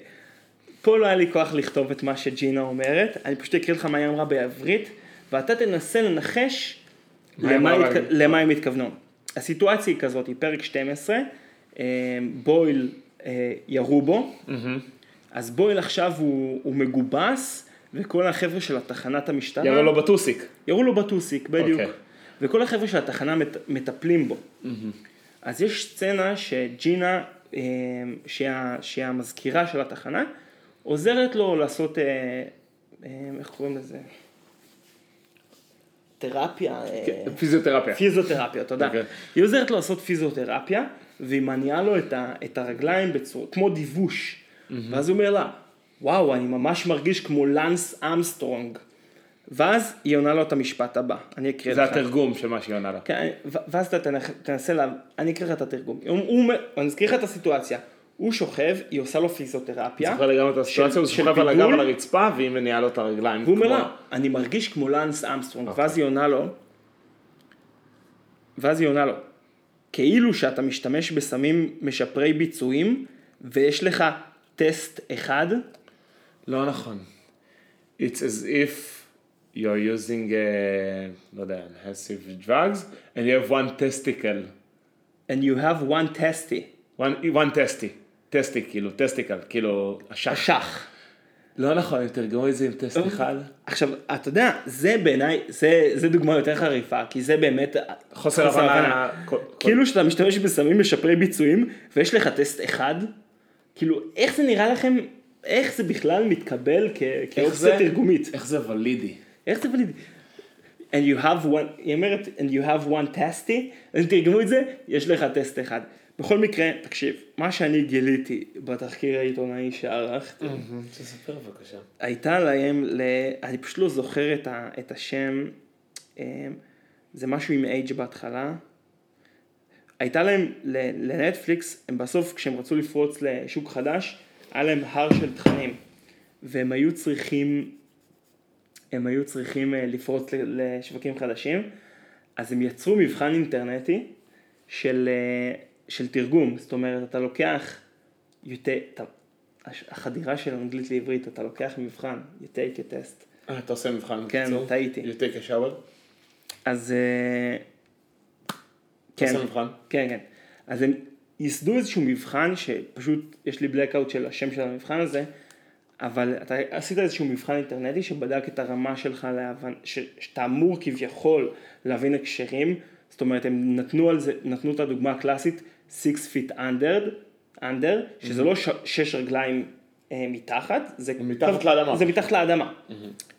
S2: פה לא היה לי כוח לכתוב את מה שג'ינה אומרת, אני פשוט אקריא לך מה היא אמרה בעברית, ואתה תנסה לנחש למה.
S1: באנגלית?
S2: למה הם התכוונו. הסיטואציה היא כזאת, היא פרק 12, אה, בויל אה, ירו בו, אז בויל עכשיו הוא, הוא מגובס, וכל החבר'ה של התחנת המשטרה,
S1: ירו לו בטוסיק.
S2: ירו לו בטוסיק, בדיוק.
S1: אוקיי.
S2: וכל החבר'ה של התחנה מת, מטפלים בו. אז יש סצנה שג'ינה, אה, שהיא ה- שהיא המזכירה של התחנה, עוזרת לו לעשות, אה, אה, איך קוראים לזה? תרפיה. אה,
S1: פיזיותרפיה.
S2: פיזיותרפיה, תודה.
S1: אוקיי.
S2: היא עוזרת לו לעשות פיזיותרפיה, והיא מניעה לו את, ה, את הרגליים בצורה, כמו דיווש. ואז הוא אומר לה, וואו, אני ממש מרגיש כמו לנס אמסטרונג. ואז היא עונה לו את המשפט הבא, אני אקריא
S1: זה
S2: לך.
S1: התרגום של מה שהיא עונה לה.
S2: כן, ואז אתה תנסה, לה... אני אקריא לך את התרגום. הוא, הוא, אני אזכיר לך את הסיטואציה. הוא שוכב, היא עושה לו פיזיותרפיה.
S1: זוכר לגמרי את הסיטואציה, הוא שוכב על הגב. על הרצפה והיא מניעה לו את הרגליים.
S2: והוא אומר לה, אני מרגיש כמו לנס אמסטרונג,
S1: אוקיי.
S2: ואז היא עונה לו, ואז היא עונה לו, כאילו שאתה משתמש בסמים משפרי ביצועים, ויש לך טסט אחד,
S1: לא נכון. It's as if you're using, uh, לא יודע, enhancing drugs, and you have one testicle.
S2: and you have one testy.
S1: One, one testy. טסטי, כאילו, טסטיקל, כאילו, אשך.
S2: אשך.
S1: לא נכון, הם תרגמו את זה עם טסטיקל.
S2: עכשיו, אתה יודע, זה בעיניי, זה, זה דוגמה יותר חריפה, כי זה באמת
S1: חוסר הבנה.
S2: כאילו שאתה משתמש בסמים משפרי ביצועים, ויש לך טסט אחד, כאילו, איך זה נראה לכם, איך זה בכלל מתקבל כאופציה תרגומית?
S1: איך זה ולידי?
S2: איך זה ולידי? And you have one, היא אומרת, and you have one testy, אז תרגמו את זה, יש לך טסט אחד. בכל מקרה, תקשיב, מה שאני גיליתי בתחקיר העיתונאי שערכתי,
S1: תספר בבקשה.
S2: הייתה להם, ל... אני פשוט לא זוכר את, ה... את השם, אמ, זה משהו עם H בהתחלה. הייתה להם, ל- לנטפליקס, הם בסוף כשהם רצו לפרוץ לשוק חדש, היה להם הר של תכנים. והם היו צריכים, הם היו צריכים אה, לפרוץ לשווקים חדשים, אז הם יצרו מבחן אינטרנטי של, אה, של תרגום. זאת אומרת, אתה לוקח, take, אתה, החדירה של אנגלית לעברית, אתה לוקח מבחן, you take a test.
S1: אה, אתה עושה מבחן
S2: כן,
S1: בקיצור?
S2: טעיתי.
S1: You take a shower?
S2: אז אה, כן,
S1: עושה מבחן?
S2: כן, כן. אז הם ייסדו איזשהו מבחן שפשוט יש לי blackout של השם של המבחן הזה, אבל אתה עשית איזשהו מבחן אינטרנטי שבדק את הרמה שלך להבנ... ש... שאתה אמור כביכול להבין הקשרים, זאת אומרת הם נתנו על זה, נתנו את הדוגמה הקלאסית 6 feet under, under שזה לא ש... שש רגליים אה, מתחת, זה
S1: מתחת לאדמה.
S2: זה מתחת לאדמה,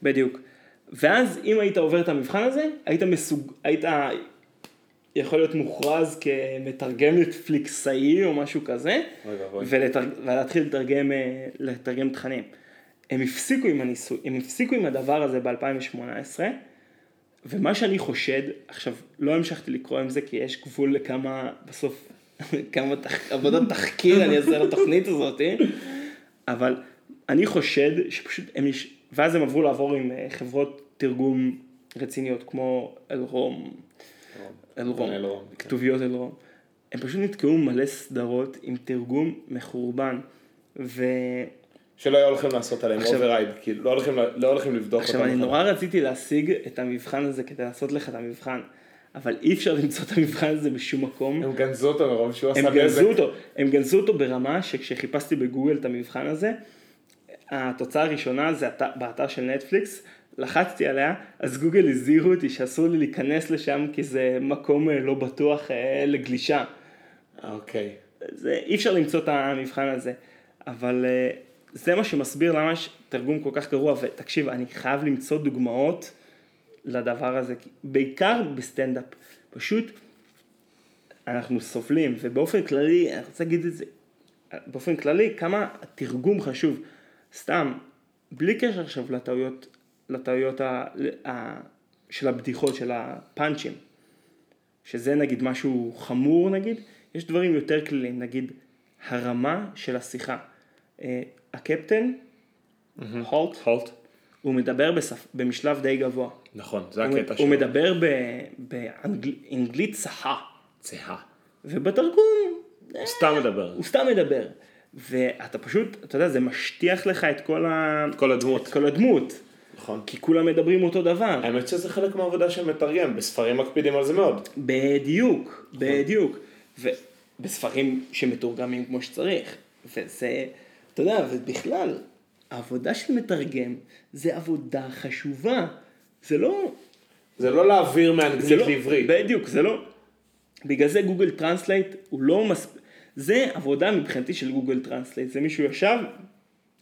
S2: בדיוק. ואז אם היית עובר את המבחן הזה, היית מסוג... היית יכול להיות מוכרז כמתרגם נטפליקסאי או משהו כזה. ולהתחיל לתרגם, אה, לתרגם תכנים. הם הפסיקו עם הניסוי, הם הפסיקו עם הדבר הזה ב-2018, ומה שאני חושד, עכשיו לא המשכתי לקרוא עם זה כי יש גבול לכמה, בסוף, כמה תח... עבודת תחקיר אני אעשה לתוכנית הזאת, אבל אני חושד שפשוט הם, יש... ואז הם עברו לעבור עם אה, חברות תרגום רציניות כמו אלרום, אלרום,
S1: אלרום, כן.
S2: כתוביות אלרום. הם פשוט נתקעו מלא סדרות עם תרגום מחורבן. ו...
S1: שלא היו הולכים לעשות עליהם
S2: עכשיו-
S1: override, כאילו לא הולכים לא הולכים לבדוק אותם.
S2: עכשיו אני. נורא רציתי להשיג את המבחן הזה כדי לעשות לך את המבחן, אבל אי אפשר למצוא את המבחן הזה בשום מקום.
S1: הם גנזו אותו מרוב שהוא עשה
S2: הם
S1: נזק.
S2: אותו, הם גנזו אותו ברמה שכשחיפשתי בגוגל את המבחן הזה, התוצאה הראשונה זה את- באתר של נטפליקס, לחצתי עליה, אז גוגל הזהירו אותי שאסור לי להיכנס לשם כי זה מקום אה, לא בטוח אה, לגלישה.
S1: אוקיי.
S2: זה, אי אפשר למצוא את המבחן הזה, אבל אה, זה מה שמסביר למה יש תרגום כל כך גרוע, ותקשיב, אני חייב למצוא דוגמאות לדבר הזה, בעיקר בסטנדאפ, פשוט אנחנו סובלים, ובאופן כללי, אני רוצה להגיד את זה, באופן כללי, כמה התרגום חשוב, סתם, בלי קשר עכשיו לטעויות, לטעויות ה, ה, של הבדיחות, של הפאנצ'ים. שזה נגיד משהו חמור נגיד, יש דברים יותר כלליים, נגיד הרמה של השיחה. אה, הקפטן, הולט,
S1: הולט.
S2: הוא מדבר בשפ... במשלב די גבוה.
S1: נכון, זה
S2: הוא,
S1: הקטע
S2: הוא
S1: שלו.
S2: מדבר באנגלית צחה,
S1: צהה.
S2: ובתרגום
S1: הוא סתם מדבר.
S2: הוא סתם מדבר. ואתה פשוט, אתה יודע, זה משטיח לך את כל, ה...
S1: כל הדמות.
S2: את כל הדמות,
S1: נכון.
S2: כי כולם מדברים אותו דבר.
S1: האמת שזה חלק מהעבודה של מתרגם, בספרים מקפידים על זה מאוד.
S2: בדיוק, בדיוק. ובספרים שמתורגמים כמו שצריך. וזה, אתה יודע, ובכלל, העבודה של מתרגם זה עבודה חשובה. זה לא...
S1: זה לא להעביר מאנגלית
S2: לא
S1: לעברית.
S2: בדיוק, זה לא... בגלל זה Google Translate הוא לא מספיק... זה עבודה מבחינתי של Google Translate. זה מישהו ישב,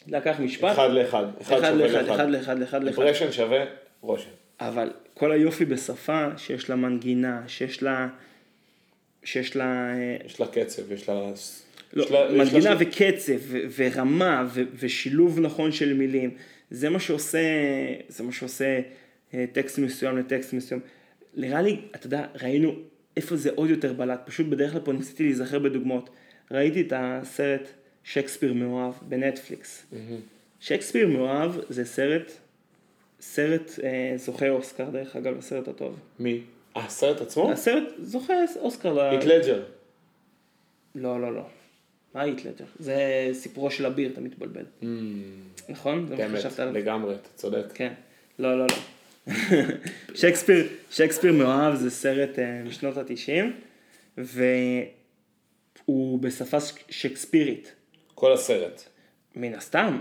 S2: לקח משפט,
S1: אחד לאחד. אחד
S2: אחד
S1: שווה
S2: לאחד, אחד
S1: לאחד.
S2: לאחד, אחד לאחד.
S1: impression שווה רושם.
S2: אבל כל היופי בשפה שיש לה מנגינה, שיש לה... שיש לה... אה,
S1: יש לה קצב, יש לה...
S2: לא,
S1: יש לה- יש לה
S2: מנגינה וקצב ו- ורמה ו- ושילוב נכון של מילים. זה מה שעושה, זה מה שעושה אה, טקסט מסוים לטקסט מסוים. נראה לי, אתה יודע, ראינו איפה זה עוד יותר בלט. פשוט בדרך כלל פה ניסיתי להיזכר בדוגמאות. ראיתי את הסרט שייקספיר מאוהב בנטפליקס. שייקספיר מאוהב זה סרט, סרט אה, זוכה אוסקר דרך אגב, הסרט הטוב.
S1: מי? אה, הסרט עצמו?
S2: הסרט זוכה אוסקר ל...
S1: היט לג'ר.
S2: לא, לא, לא. מה היטלג'ר? זה סיפורו של אביר, אתה מתבלבל. נכון? זה מה
S1: באמת,
S2: שחשבת עליו?
S1: לגמרי, אתה צודק.
S2: כן. לא, לא, לא. שייקספיר, שייקספיר מאוהב זה סרט אה, משנות התשעים, והוא בשפה שייקספירית.
S1: כל הסרט.
S2: מן הסתם.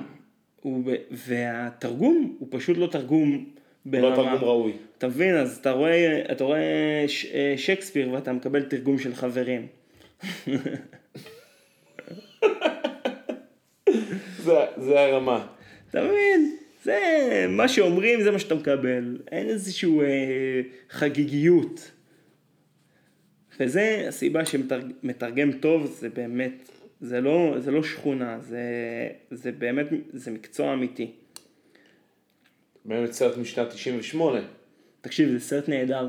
S2: הוא. והתרגום הוא פשוט לא תרגום
S1: לא תרגום ראוי.
S2: אתה מבין? אז אתה רואה, אתה רואה ש... אה, שייקספיר ואתה מקבל תרגום של חברים.
S1: זה, זה הרמה.
S2: אתה מבין? זה מה שאומרים, זה מה שאתה מקבל. אין איזושהי אה, חגיגיות. וזה הסיבה שמתרגם טוב, זה באמת, זה לא, זה לא שכונה, זה, זה באמת, זה מקצוע אמיתי.
S1: באמת סרט משנת 98.
S2: תקשיב, זה סרט נהדר.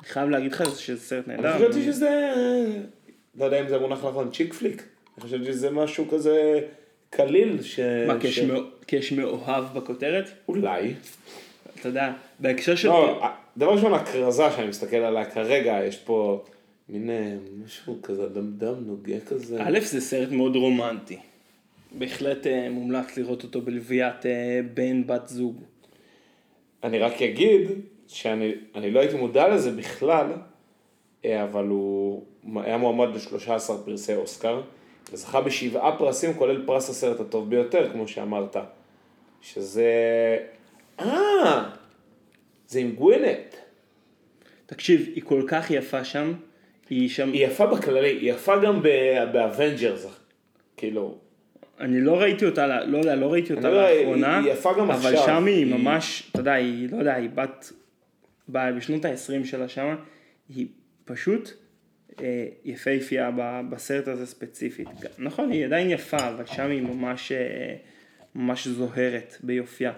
S2: אני חייב להגיד לך שזה סרט נהדר.
S1: אני חשבתי שזה, לא יודע אם זה מונח נכון, צ'יק פליק. אני חשבתי שזה משהו כזה קליל. ש...
S2: מה,
S1: ש-
S2: מאו- כי יש מאוהב בכותרת?
S1: אולי.
S2: אתה יודע, בהקשר של...
S1: לא, דבר ראשון, הכרזה שאני מסתכל עליה כרגע, יש פה מין אה, משהו כזה דמדם נוגה כזה.
S2: א', זה סרט מאוד רומנטי. בהחלט אה, מומלץ לראות אותו בלוויית אה, בן בת זוג.
S1: אני רק אגיד שאני אני לא הייתי מודע לזה בכלל, אבל הוא היה מועמד ל-13 פרסי אוסקר, וזכה בשבעה פרסים, כולל פרס הסרט הטוב ביותר, כמו שאמרת. שזה... אה! זה עם גווינת'.
S2: תקשיב, היא כל כך יפה שם, היא שם...
S1: היא יפה בכללי, היא יפה גם ב Avengers. כאילו,
S2: אני לא ראיתי אותה, לא יודע, לא ראיתי אותה
S1: לא-
S2: לאחרונה,
S1: היא יפה גם
S2: אבל
S1: עכשיו.
S2: שם היא
S1: היא-
S2: ממש, אתה יודע, היא, לא יודע, היא בת, בשנות ה-20 שלה שם, היא פשוט אה, יפהפייה בסרט הזה ספציפית. נכון, היא עדיין יפה, אבל שם היא ממש, אה, ממש זוהרת ביופייה.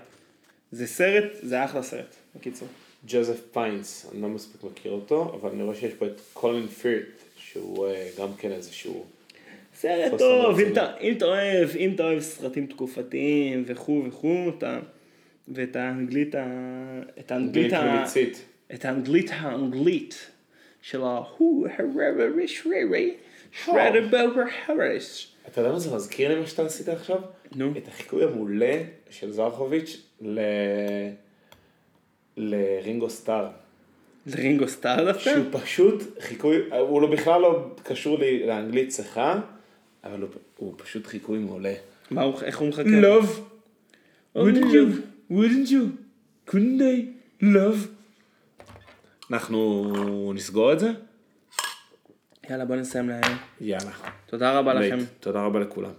S2: זה סרט, זה אחלה סרט, בקיצור.
S1: ג'וזף פיינס, אני לא מספיק מכיר אותו, אבל אני רואה שיש פה את קולין פירט, שהוא אה, גם כן איזשהו...
S2: סרט טוב, אם. אתה, אם אתה אוהב, אם אתה אוהב סרטים תקופתיים וכו' וכו', אתה, ואת האנגלית, את האנגלית,
S1: אנגלית
S2: ה-
S1: מליצית.
S2: את האנגלית האנגלית של ההוא הררי שרירי, שרדר בלבר הריס.
S1: אתה יודע מה זה מזכיר לי מה שאתה עשית עכשיו?
S2: נו.
S1: את החיקוי המעולה של זרחוביץ' ל... לרינגו סטאר.
S2: זה רינגו סטאר דווקא?
S1: שהוא פשוט חיקוי, הוא לא בכלל לא קשור לי לאנגלית צחה, אבל הוא, הוא פשוט חיקוי מעולה.
S2: מה הוא, איך הוא מחכה?
S1: Love,
S2: wouldn't you?
S1: wouldn't you, couldn't I love. אנחנו נסגור את זה?
S2: יאללה בוא נסיים להיום.
S1: יאללה.
S2: תודה רבה לכם.
S1: תודה רבה לכולם.